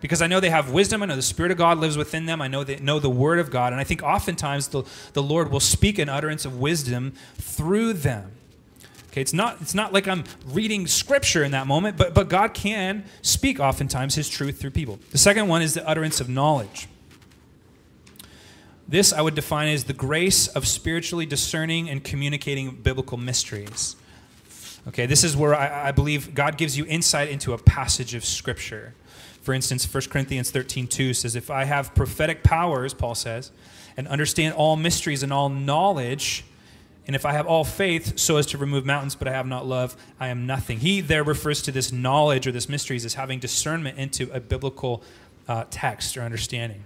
Because I know they have wisdom. I know the Spirit of God lives within them. I know they know the Word of God. And I think oftentimes the, the Lord will speak an utterance of wisdom through them. Okay, it's not, it's not like I'm reading scripture in that moment, but, but God can speak oftentimes his truth through people. The second one is the utterance of knowledge. This I would define as the grace of spiritually discerning and communicating biblical mysteries. Okay, this is where I, I believe God gives you insight into a passage of Scripture. For instance, 1 Corinthians 13 2 says, If I have prophetic powers, Paul says, and understand all mysteries and all knowledge, and if I have all faith so as to remove mountains, but I have not love, I am nothing. He there refers to this knowledge or this mysteries as having discernment into a biblical uh, text or understanding.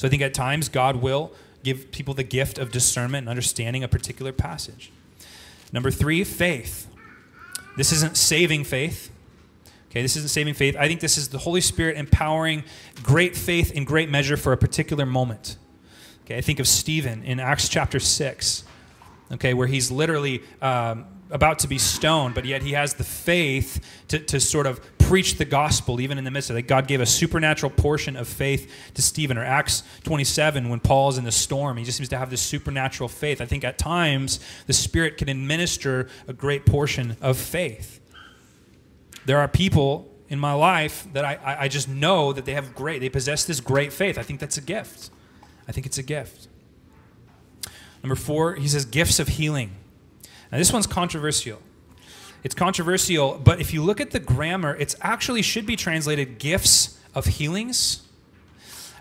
So I think at times God will give people the gift of discernment and understanding a particular passage. Number three, faith. This isn't saving faith. Okay, this isn't saving faith. I think this is the Holy Spirit empowering great faith in great measure for a particular moment. Okay, I think of Stephen in Acts chapter 6, okay, where he's literally um, about to be stoned, but yet he has the faith to, to sort of preach the gospel even in the midst of it. God gave a supernatural portion of faith to Stephen. Or Acts 27, when Paul's in the storm, he just seems to have this supernatural faith. I think at times the Spirit can administer a great portion of faith. There are people in my life that I, I just know that they have great, they possess this great faith. I think that's a gift. I think it's a gift. Number four, he says gifts of healing. Now, this one's controversial. It's controversial, but if you look at the grammar, it actually should be translated gifts of healings.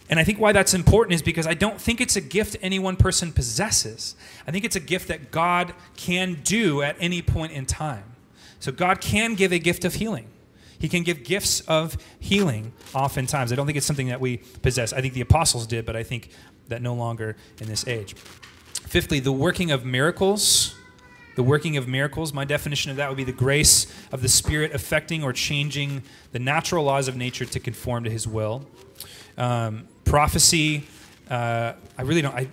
And I think why that's important is because I don't think it's a gift any one person possesses. I think it's a gift that God can do at any point in time. So God can give a gift of healing. He can give gifts of healing oftentimes. I don't think it's something that we possess. I think the apostles did, but I think that no longer in this age. Fifthly, the working of miracles. The working of miracles, my definition of that would be the grace of the Spirit affecting or changing the natural laws of nature to conform to His will. Um, prophecy, uh, I really don't. I,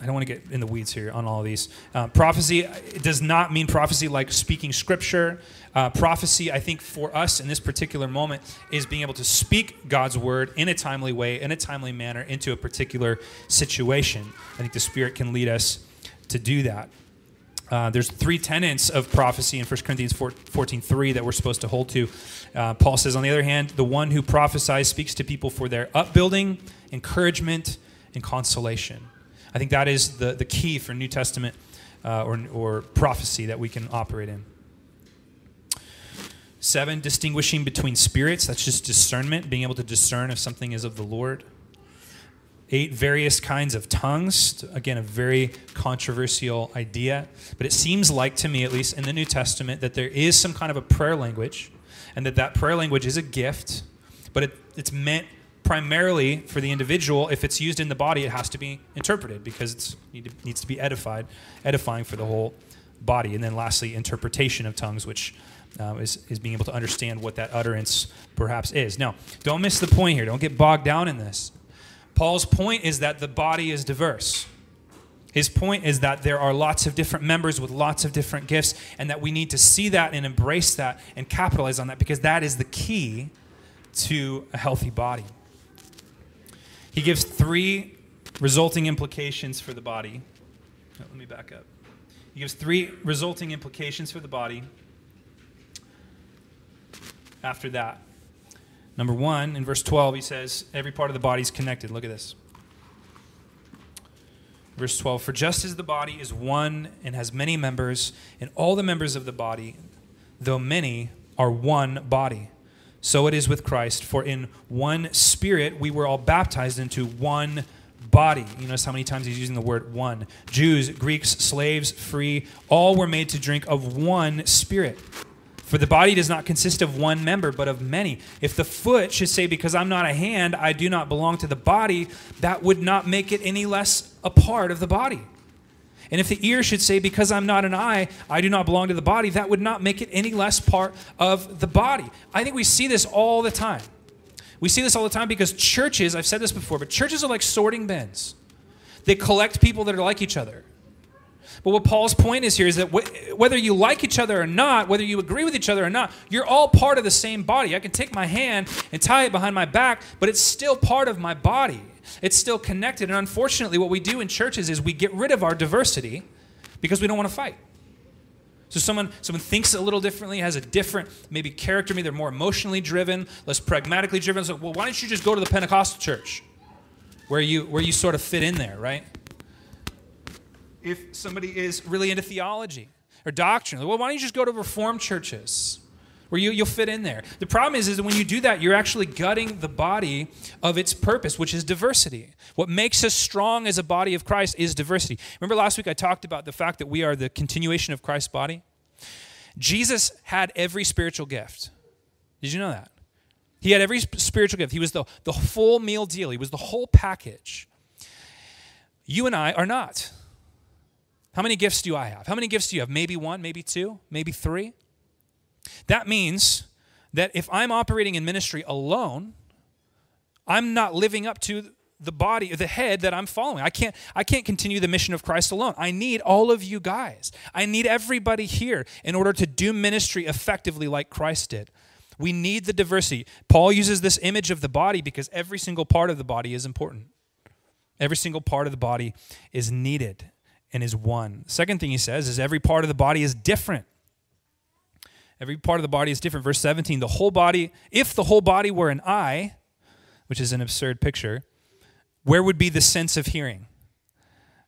I don't want to get in the weeds here on all of these. Uh, prophecy it does not mean prophecy like speaking scripture. Uh, prophecy, I think, for us in this particular moment, is being able to speak God's word in a timely way, in a timely manner, into a particular situation. I think the Spirit can lead us to do that. Uh, there's three tenets of prophecy in 1 Corinthians 14 3 that we're supposed to hold to. Uh, Paul says, on the other hand, the one who prophesies speaks to people for their upbuilding, encouragement, and consolation. I think that is the, the key for New Testament uh, or, or prophecy that we can operate in. Seven, distinguishing between spirits. That's just discernment, being able to discern if something is of the Lord. Eight, various kinds of tongues. Again, a very controversial idea. But it seems like to me, at least in the New Testament, that there is some kind of a prayer language, and that that prayer language is a gift, but it, it's meant primarily for the individual. If it's used in the body, it has to be interpreted because it need needs to be edified, edifying for the whole body. And then lastly, interpretation of tongues, which um, is, is being able to understand what that utterance perhaps is. Now, don't miss the point here. Don't get bogged down in this. Paul's point is that the body is diverse. His point is that there are lots of different members with lots of different gifts, and that we need to see that and embrace that and capitalize on that because that is the key to a healthy body. He gives three resulting implications for the body. Let me back up. He gives three resulting implications for the body after that. Number one, in verse 12, he says, Every part of the body is connected. Look at this. Verse 12 For just as the body is one and has many members, and all the members of the body, though many, are one body, so it is with Christ. For in one spirit we were all baptized into one body. You notice how many times he's using the word one. Jews, Greeks, slaves, free, all were made to drink of one spirit. For the body does not consist of one member, but of many. If the foot should say, Because I'm not a hand, I do not belong to the body, that would not make it any less a part of the body. And if the ear should say, Because I'm not an eye, I do not belong to the body, that would not make it any less part of the body. I think we see this all the time. We see this all the time because churches, I've said this before, but churches are like sorting bins. They collect people that are like each other. But what Paul's point is here is that wh- whether you like each other or not, whether you agree with each other or not, you're all part of the same body. I can take my hand and tie it behind my back, but it's still part of my body. It's still connected. And unfortunately, what we do in churches is we get rid of our diversity because we don't want to fight. So someone someone thinks a little differently, has a different maybe character, maybe they're more emotionally driven, less pragmatically driven. So, well, why don't you just go to the Pentecostal church, where you where you sort of fit in there, right? If somebody is really into theology or doctrine. Well, why don't you just go to Reformed churches where you, you'll fit in there? The problem is, is that when you do that, you're actually gutting the body of its purpose, which is diversity. What makes us strong as a body of Christ is diversity. Remember last week I talked about the fact that we are the continuation of Christ's body? Jesus had every spiritual gift. Did you know that? He had every spiritual gift. He was the, the full meal deal, he was the whole package. You and I are not. How many gifts do I have? How many gifts do you have? Maybe one, maybe two, maybe three? That means that if I'm operating in ministry alone, I'm not living up to the body, the head that I'm following. I can't, I can't continue the mission of Christ alone. I need all of you guys. I need everybody here in order to do ministry effectively like Christ did. We need the diversity. Paul uses this image of the body because every single part of the body is important. Every single part of the body is needed and is one. Second thing he says is every part of the body is different. Every part of the body is different. Verse 17, the whole body, if the whole body were an eye, which is an absurd picture, where would be the sense of hearing?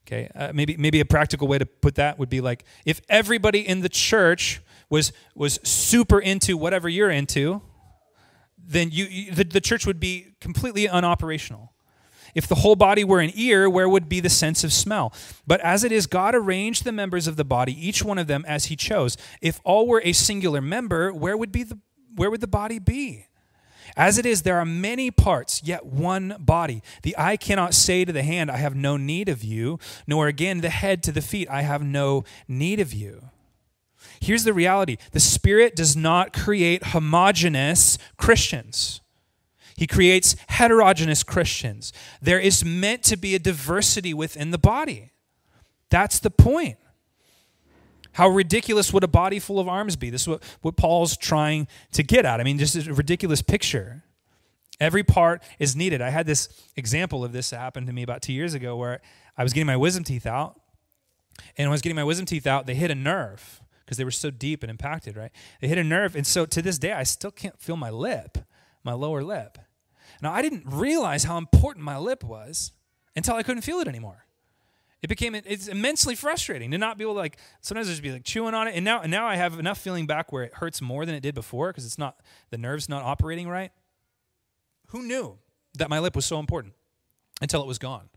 Okay, uh, maybe maybe a practical way to put that would be like if everybody in the church was was super into whatever you're into, then you, you the, the church would be completely unoperational. If the whole body were an ear, where would be the sense of smell? But as it is, God arranged the members of the body, each one of them as he chose. If all were a singular member, where would be the where would the body be? As it is, there are many parts, yet one body. The eye cannot say to the hand, I have no need of you, nor again the head to the feet, I have no need of you. Here's the reality the Spirit does not create homogenous Christians. He creates heterogeneous Christians. There is meant to be a diversity within the body. That's the point. How ridiculous would a body full of arms be? This is what, what Paul's trying to get at. I mean, just a ridiculous picture. Every part is needed. I had this example of this that happened to me about two years ago where I was getting my wisdom teeth out. And when I was getting my wisdom teeth out, they hit a nerve because they were so deep and impacted, right? They hit a nerve. And so to this day, I still can't feel my lip, my lower lip. Now, I didn't realize how important my lip was until I couldn't feel it anymore. It became it's immensely frustrating to not be able to like sometimes just be like chewing on it, and now and now I have enough feeling back where it hurts more than it did before because it's not the nerves not operating right. Who knew that my lip was so important until it was gone?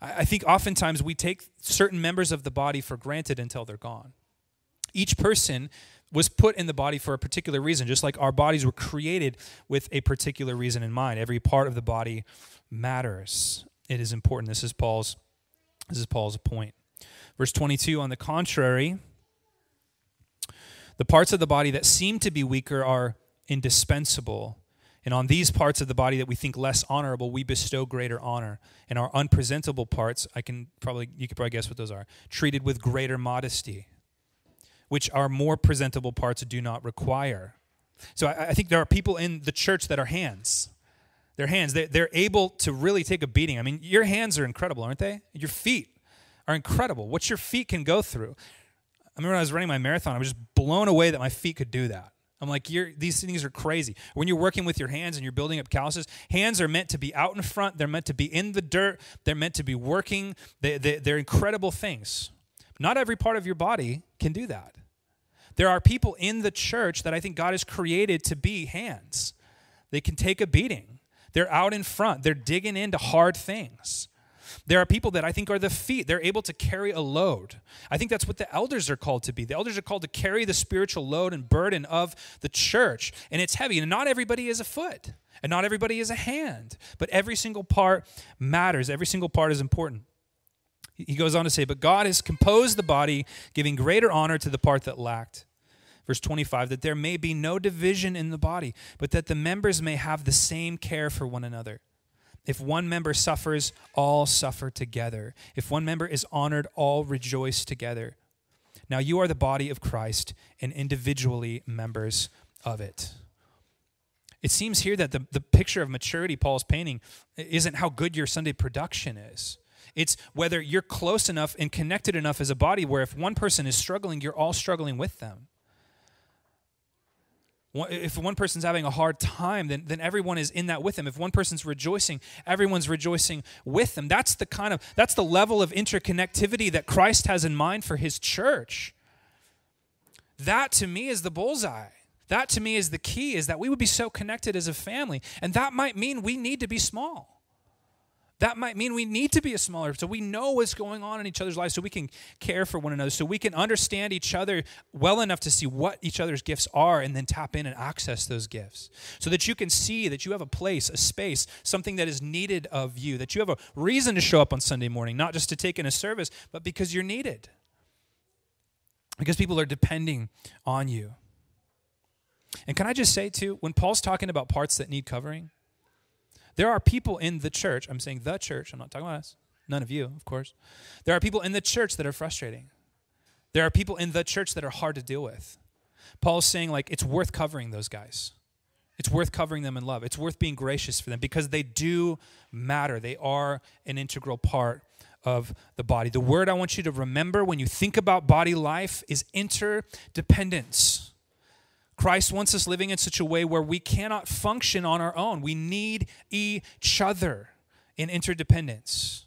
I, I think oftentimes we take certain members of the body for granted until they're gone. Each person was put in the body for a particular reason, just like our bodies were created with a particular reason in mind. Every part of the body matters. It is important. This is Paul's this is Paul's point. Verse 22 on the contrary, the parts of the body that seem to be weaker are indispensable. And on these parts of the body that we think less honorable, we bestow greater honor. And our unpresentable parts, I can probably you could probably guess what those are, treated with greater modesty, which our more presentable parts do not require. So I, I think there are people in the church that are hands their hands. They, they're able to really take a beating. I mean, your hands are incredible, aren't they? Your feet are incredible. What your feet can go through. I remember when I was running my marathon, I was just blown away that my feet could do that. I'm like, these things are crazy. When you're working with your hands and you're building up calluses, hands are meant to be out in front. They're meant to be in the dirt. They're meant to be working. They, they, they're incredible things. Not every part of your body can do that. There are people in the church that I think God has created to be hands. They can take a beating. They're out in front, they're digging into hard things. There are people that I think are the feet. They're able to carry a load. I think that's what the elders are called to be. The elders are called to carry the spiritual load and burden of the church. And it's heavy. And not everybody is a foot, and not everybody is a hand. But every single part matters, every single part is important. He goes on to say, But God has composed the body, giving greater honor to the part that lacked verse 25, that there may be no division in the body, but that the members may have the same care for one another. If one member suffers, all suffer together. If one member is honored, all rejoice together. Now you are the body of Christ and individually members of it. It seems here that the, the picture of maturity Paul's painting isn't how good your Sunday production is. It's whether you're close enough and connected enough as a body where if one person is struggling, you're all struggling with them if one person's having a hard time, then, then everyone is in that with them. If one person's rejoicing, everyone's rejoicing with them. That's the kind of that's the level of interconnectivity that Christ has in mind for his church. That to me is the bullseye. That to me is the key is that we would be so connected as a family. And that might mean we need to be small. That might mean we need to be a smaller, so we know what's going on in each other's lives, so we can care for one another, so we can understand each other well enough to see what each other's gifts are and then tap in and access those gifts. So that you can see that you have a place, a space, something that is needed of you, that you have a reason to show up on Sunday morning, not just to take in a service, but because you're needed. Because people are depending on you. And can I just say, too, when Paul's talking about parts that need covering, there are people in the church, I'm saying the church, I'm not talking about us, none of you, of course. There are people in the church that are frustrating. There are people in the church that are hard to deal with. Paul's saying, like, it's worth covering those guys. It's worth covering them in love. It's worth being gracious for them because they do matter. They are an integral part of the body. The word I want you to remember when you think about body life is interdependence. Christ wants us living in such a way where we cannot function on our own. We need each other in interdependence.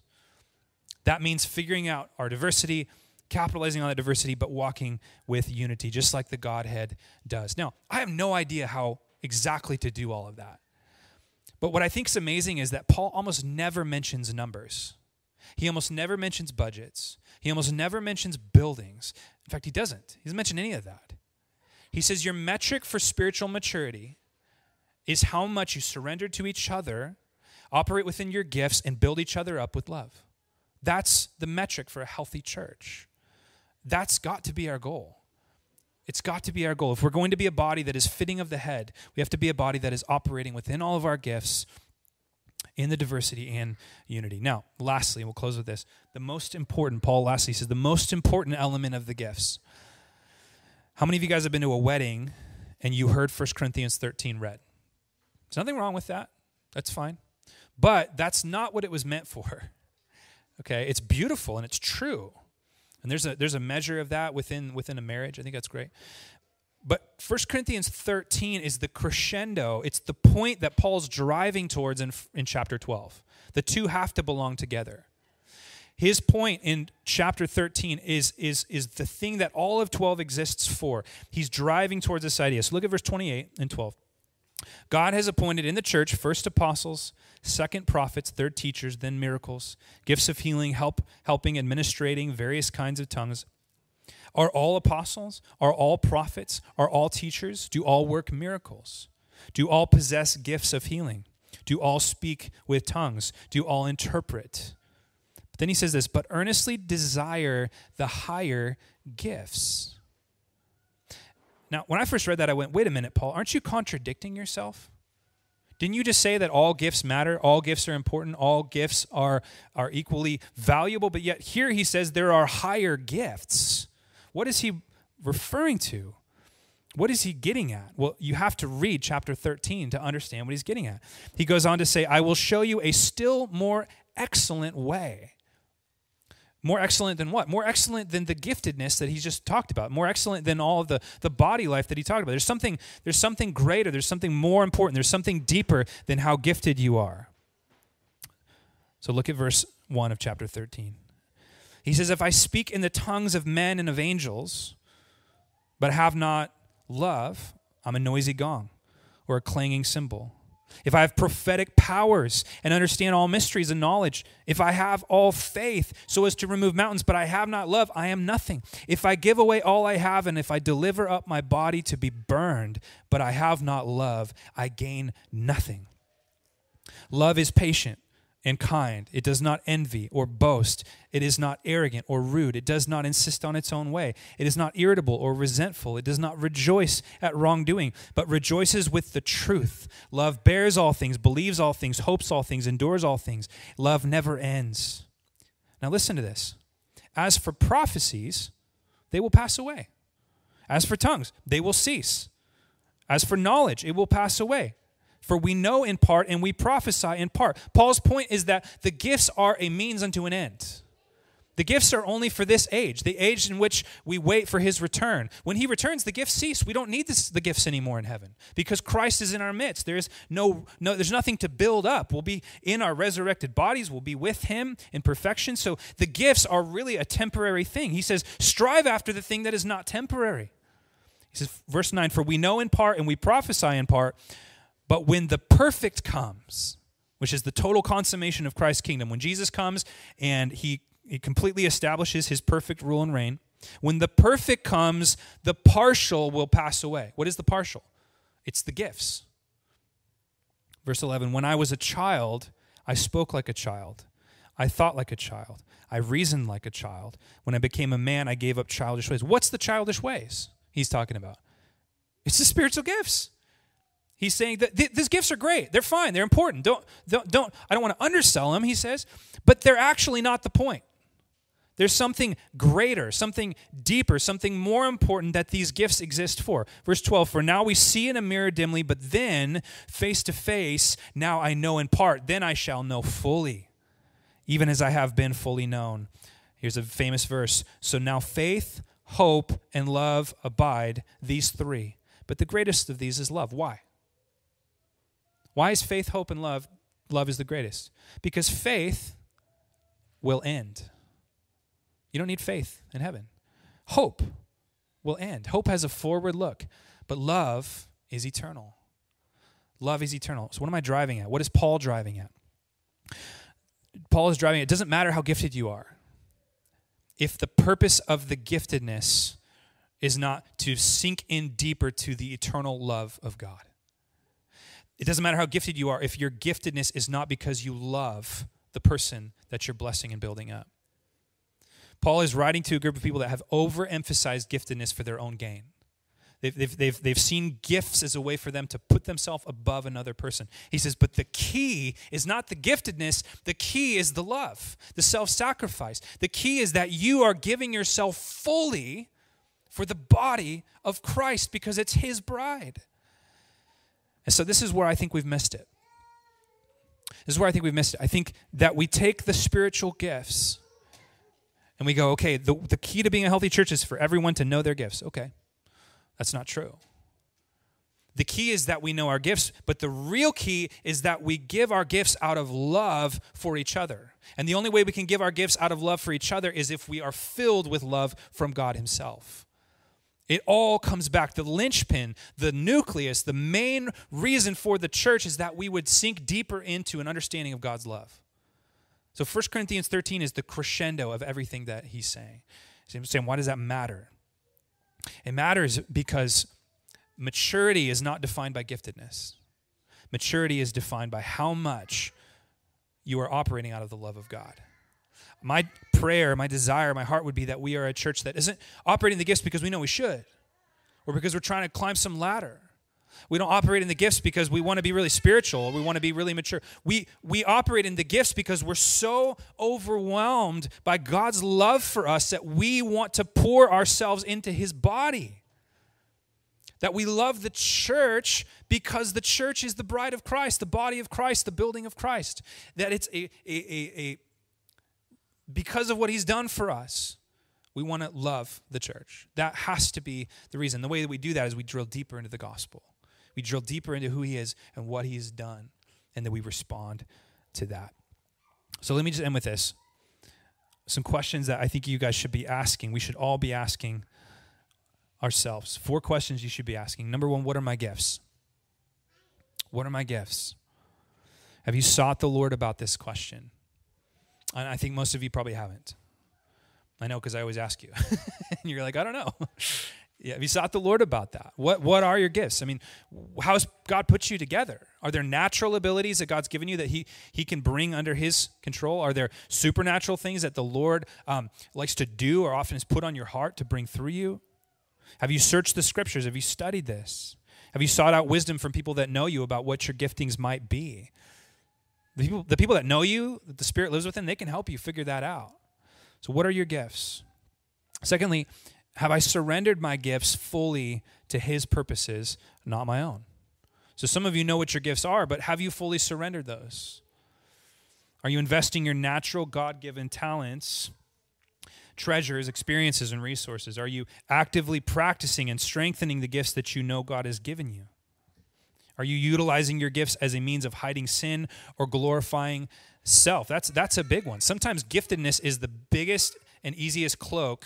That means figuring out our diversity, capitalizing on that diversity, but walking with unity, just like the Godhead does. Now, I have no idea how exactly to do all of that. But what I think is amazing is that Paul almost never mentions numbers. He almost never mentions budgets. He almost never mentions buildings. In fact, he doesn't. He doesn't mention any of that. He says, Your metric for spiritual maturity is how much you surrender to each other, operate within your gifts, and build each other up with love. That's the metric for a healthy church. That's got to be our goal. It's got to be our goal. If we're going to be a body that is fitting of the head, we have to be a body that is operating within all of our gifts in the diversity and unity. Now, lastly, we'll close with this. The most important, Paul lastly says, the most important element of the gifts how many of you guys have been to a wedding and you heard 1 Corinthians 13 read? There's nothing wrong with that. That's fine. But that's not what it was meant for. (laughs) Okay? It's beautiful and it's true. And there's a there's a measure of that within within a marriage. I think that's great. But 1 Corinthians 13 is the crescendo. It's the point that Paul's driving towards in, in chapter 12. The two have to belong together. His point in chapter 13 is, is, is the thing that all of 12 exists for. He's driving towards this idea. So look at verse 28 and 12. God has appointed in the church first apostles, second prophets, third teachers, then miracles, gifts of healing, help, helping, administrating various kinds of tongues. Are all apostles? Are all prophets? Are all teachers? Do all work miracles? Do all possess gifts of healing? Do all speak with tongues? Do all interpret? Then he says this, but earnestly desire the higher gifts. Now, when I first read that, I went, wait a minute, Paul, aren't you contradicting yourself? Didn't you just say that all gifts matter, all gifts are important, all gifts are, are equally valuable? But yet here he says there are higher gifts. What is he referring to? What is he getting at? Well, you have to read chapter 13 to understand what he's getting at. He goes on to say, I will show you a still more excellent way. More excellent than what? More excellent than the giftedness that he's just talked about. More excellent than all of the, the body life that he talked about. There's something, there's something greater, there's something more important, there's something deeper than how gifted you are. So look at verse 1 of chapter 13. He says, If I speak in the tongues of men and of angels, but have not love, I'm a noisy gong or a clanging cymbal. If I have prophetic powers and understand all mysteries and knowledge, if I have all faith so as to remove mountains, but I have not love, I am nothing. If I give away all I have, and if I deliver up my body to be burned, but I have not love, I gain nothing. Love is patient and kind. It does not envy or boast. It is not arrogant or rude. It does not insist on its own way. It is not irritable or resentful. It does not rejoice at wrongdoing, but rejoices with the truth. Love bears all things, believes all things, hopes all things, endures all things. Love never ends. Now listen to this. As for prophecies, they will pass away. As for tongues, they will cease. As for knowledge, it will pass away. For we know in part and we prophesy in part. Paul's point is that the gifts are a means unto an end. The gifts are only for this age, the age in which we wait for his return. When he returns, the gifts cease. We don't need this, the gifts anymore in heaven because Christ is in our midst. There's no, no, there's nothing to build up. We'll be in our resurrected bodies. We'll be with him in perfection. So the gifts are really a temporary thing. He says, strive after the thing that is not temporary. He says, verse 9, for we know in part and we prophesy in part, but when the perfect comes, which is the total consummation of Christ's kingdom, when Jesus comes and he, he completely establishes his perfect rule and reign, when the perfect comes, the partial will pass away. What is the partial? It's the gifts. Verse 11 When I was a child, I spoke like a child. I thought like a child. I reasoned like a child. When I became a man, I gave up childish ways. What's the childish ways he's talking about? It's the spiritual gifts. He's saying that th- these gifts are great. They're fine. They're important. Don't, don't, don't, I don't want to undersell them, he says, but they're actually not the point. There's something greater, something deeper, something more important that these gifts exist for. Verse 12 For now we see in a mirror dimly, but then face to face, now I know in part, then I shall know fully, even as I have been fully known. Here's a famous verse So now faith, hope, and love abide, these three. But the greatest of these is love. Why? Why is faith, hope, and love? Love is the greatest. Because faith will end. You don't need faith in heaven. Hope will end. Hope has a forward look, but love is eternal. Love is eternal. So, what am I driving at? What is Paul driving at? Paul is driving, it doesn't matter how gifted you are. If the purpose of the giftedness is not to sink in deeper to the eternal love of God. It doesn't matter how gifted you are if your giftedness is not because you love the person that you're blessing and building up. Paul is writing to a group of people that have overemphasized giftedness for their own gain. They've, they've, they've, they've seen gifts as a way for them to put themselves above another person. He says, but the key is not the giftedness, the key is the love, the self sacrifice. The key is that you are giving yourself fully for the body of Christ because it's his bride. And so this is where I think we've missed it. This is where I think we've missed it. I think that we take the spiritual gifts and we go, okay, the, the key to being a healthy church is for everyone to know their gifts. Okay, that's not true. The key is that we know our gifts, but the real key is that we give our gifts out of love for each other. And the only way we can give our gifts out of love for each other is if we are filled with love from God Himself. It all comes back. The linchpin, the nucleus, the main reason for the church is that we would sink deeper into an understanding of God's love. So 1 Corinthians 13 is the crescendo of everything that he's saying. He's saying, why does that matter? It matters because maturity is not defined by giftedness. Maturity is defined by how much you are operating out of the love of God. My prayer, my desire, my heart would be that we are a church that isn't operating the gifts because we know we should or because we're trying to climb some ladder. We don't operate in the gifts because we want to be really spiritual or we want to be really mature. We, we operate in the gifts because we're so overwhelmed by God's love for us that we want to pour ourselves into His body. That we love the church because the church is the bride of Christ, the body of Christ, the building of Christ. That it's a, a, a, a because of what He's done for us we want to love the church. That has to be the reason. The way that we do that is we drill deeper into the gospel. We drill deeper into who he is and what he's done, and then we respond to that. So let me just end with this. Some questions that I think you guys should be asking. We should all be asking ourselves. Four questions you should be asking. Number one, what are my gifts? What are my gifts? Have you sought the Lord about this question? And I think most of you probably haven't. I know because I always ask you. (laughs) and you're like, I don't know. (laughs) yeah, have you sought the Lord about that? What, what are your gifts? I mean, how has God put you together? Are there natural abilities that God's given you that He, he can bring under His control? Are there supernatural things that the Lord um, likes to do or often is put on your heart to bring through you? Have you searched the scriptures? Have you studied this? Have you sought out wisdom from people that know you about what your giftings might be? The people, the people that know you, that the Spirit lives within, they can help you figure that out. So, what are your gifts? Secondly, have I surrendered my gifts fully to His purposes, not my own? So, some of you know what your gifts are, but have you fully surrendered those? Are you investing your natural God given talents, treasures, experiences, and resources? Are you actively practicing and strengthening the gifts that you know God has given you? Are you utilizing your gifts as a means of hiding sin or glorifying self. That's that's a big one. Sometimes giftedness is the biggest and easiest cloak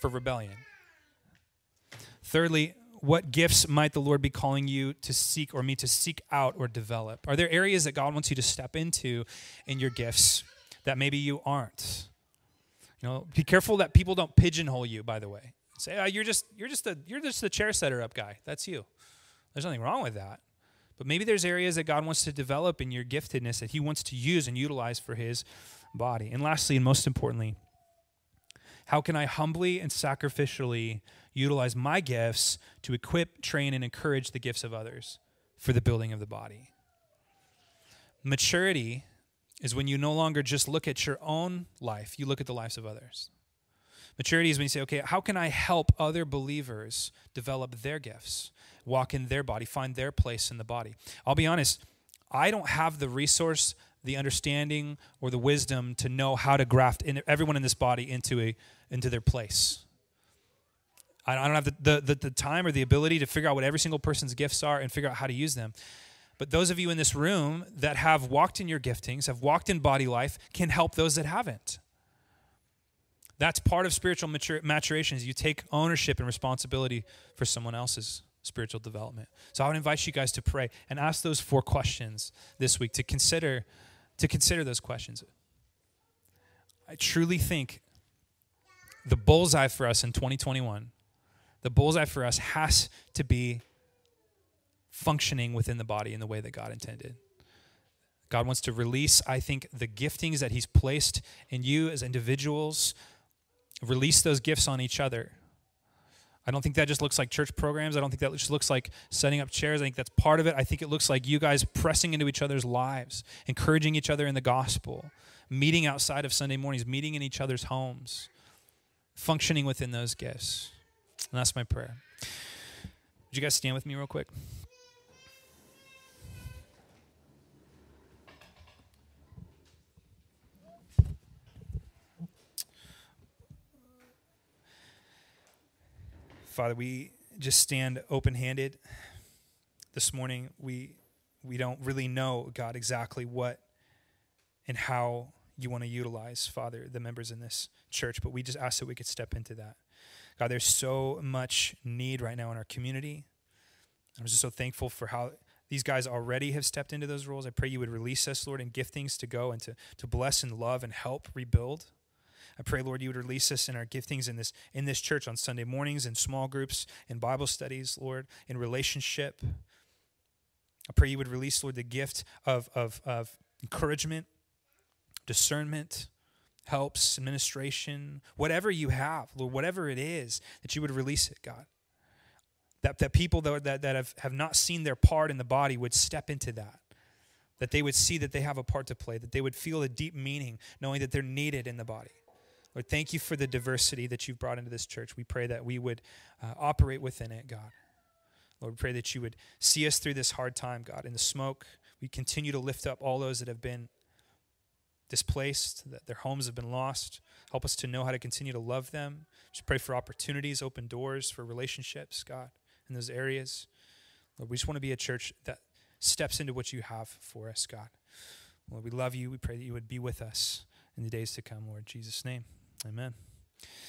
for rebellion. Thirdly, what gifts might the Lord be calling you to seek or me to seek out or develop? Are there areas that God wants you to step into in your gifts that maybe you aren't? You know, be careful that people don't pigeonhole you, by the way. Say, oh, you're just you're just a you're just the chair setter up guy. That's you. There's nothing wrong with that. But maybe there's areas that God wants to develop in your giftedness that He wants to use and utilize for His body. And lastly, and most importantly, how can I humbly and sacrificially utilize my gifts to equip, train, and encourage the gifts of others for the building of the body? Maturity is when you no longer just look at your own life, you look at the lives of others. Maturity is when you say, okay, how can I help other believers develop their gifts? Walk in their body, find their place in the body. I'll be honest, I don't have the resource, the understanding, or the wisdom to know how to graft in, everyone in this body into, a, into their place. I don't have the, the, the, time or the ability to figure out what every single person's gifts are and figure out how to use them. But those of you in this room that have walked in your giftings, have walked in body life, can help those that haven't. That's part of spiritual matur- maturation is you take ownership and responsibility for someone else's spiritual development. So I would invite you guys to pray and ask those four questions this week to consider to consider those questions. I truly think the bullseye for us in 2021, the bullseye for us has to be functioning within the body in the way that God intended. God wants to release, I think, the giftings that He's placed in you as individuals, release those gifts on each other I don't think that just looks like church programs. I don't think that just looks like setting up chairs. I think that's part of it. I think it looks like you guys pressing into each other's lives, encouraging each other in the gospel, meeting outside of Sunday mornings, meeting in each other's homes, functioning within those gifts. And that's my prayer. Would you guys stand with me real quick? Father, we just stand open handed this morning we we don't really know, God, exactly what and how you want to utilize, Father, the members in this church, but we just ask that we could step into that. God, there's so much need right now in our community. I'm just so thankful for how these guys already have stepped into those roles. I pray you would release us, Lord, in giftings to go and to, to bless and love and help rebuild. I pray, Lord, you would release us in our giftings in this in this church on Sunday mornings, in small groups, in Bible studies, Lord, in relationship. I pray you would release, Lord, the gift of, of, of encouragement, discernment, helps, administration, whatever you have, Lord, whatever it is, that you would release it, God. That, that people that, that, that have, have not seen their part in the body would step into that. That they would see that they have a part to play, that they would feel a deep meaning knowing that they're needed in the body. Lord, thank you for the diversity that you've brought into this church. We pray that we would uh, operate within it, God. Lord, we pray that you would see us through this hard time, God. In the smoke, we continue to lift up all those that have been displaced, that their homes have been lost. Help us to know how to continue to love them. Just pray for opportunities, open doors for relationships, God, in those areas. Lord, we just want to be a church that steps into what you have for us, God. Lord, we love you. We pray that you would be with us in the days to come, Lord. In Jesus' name, amen.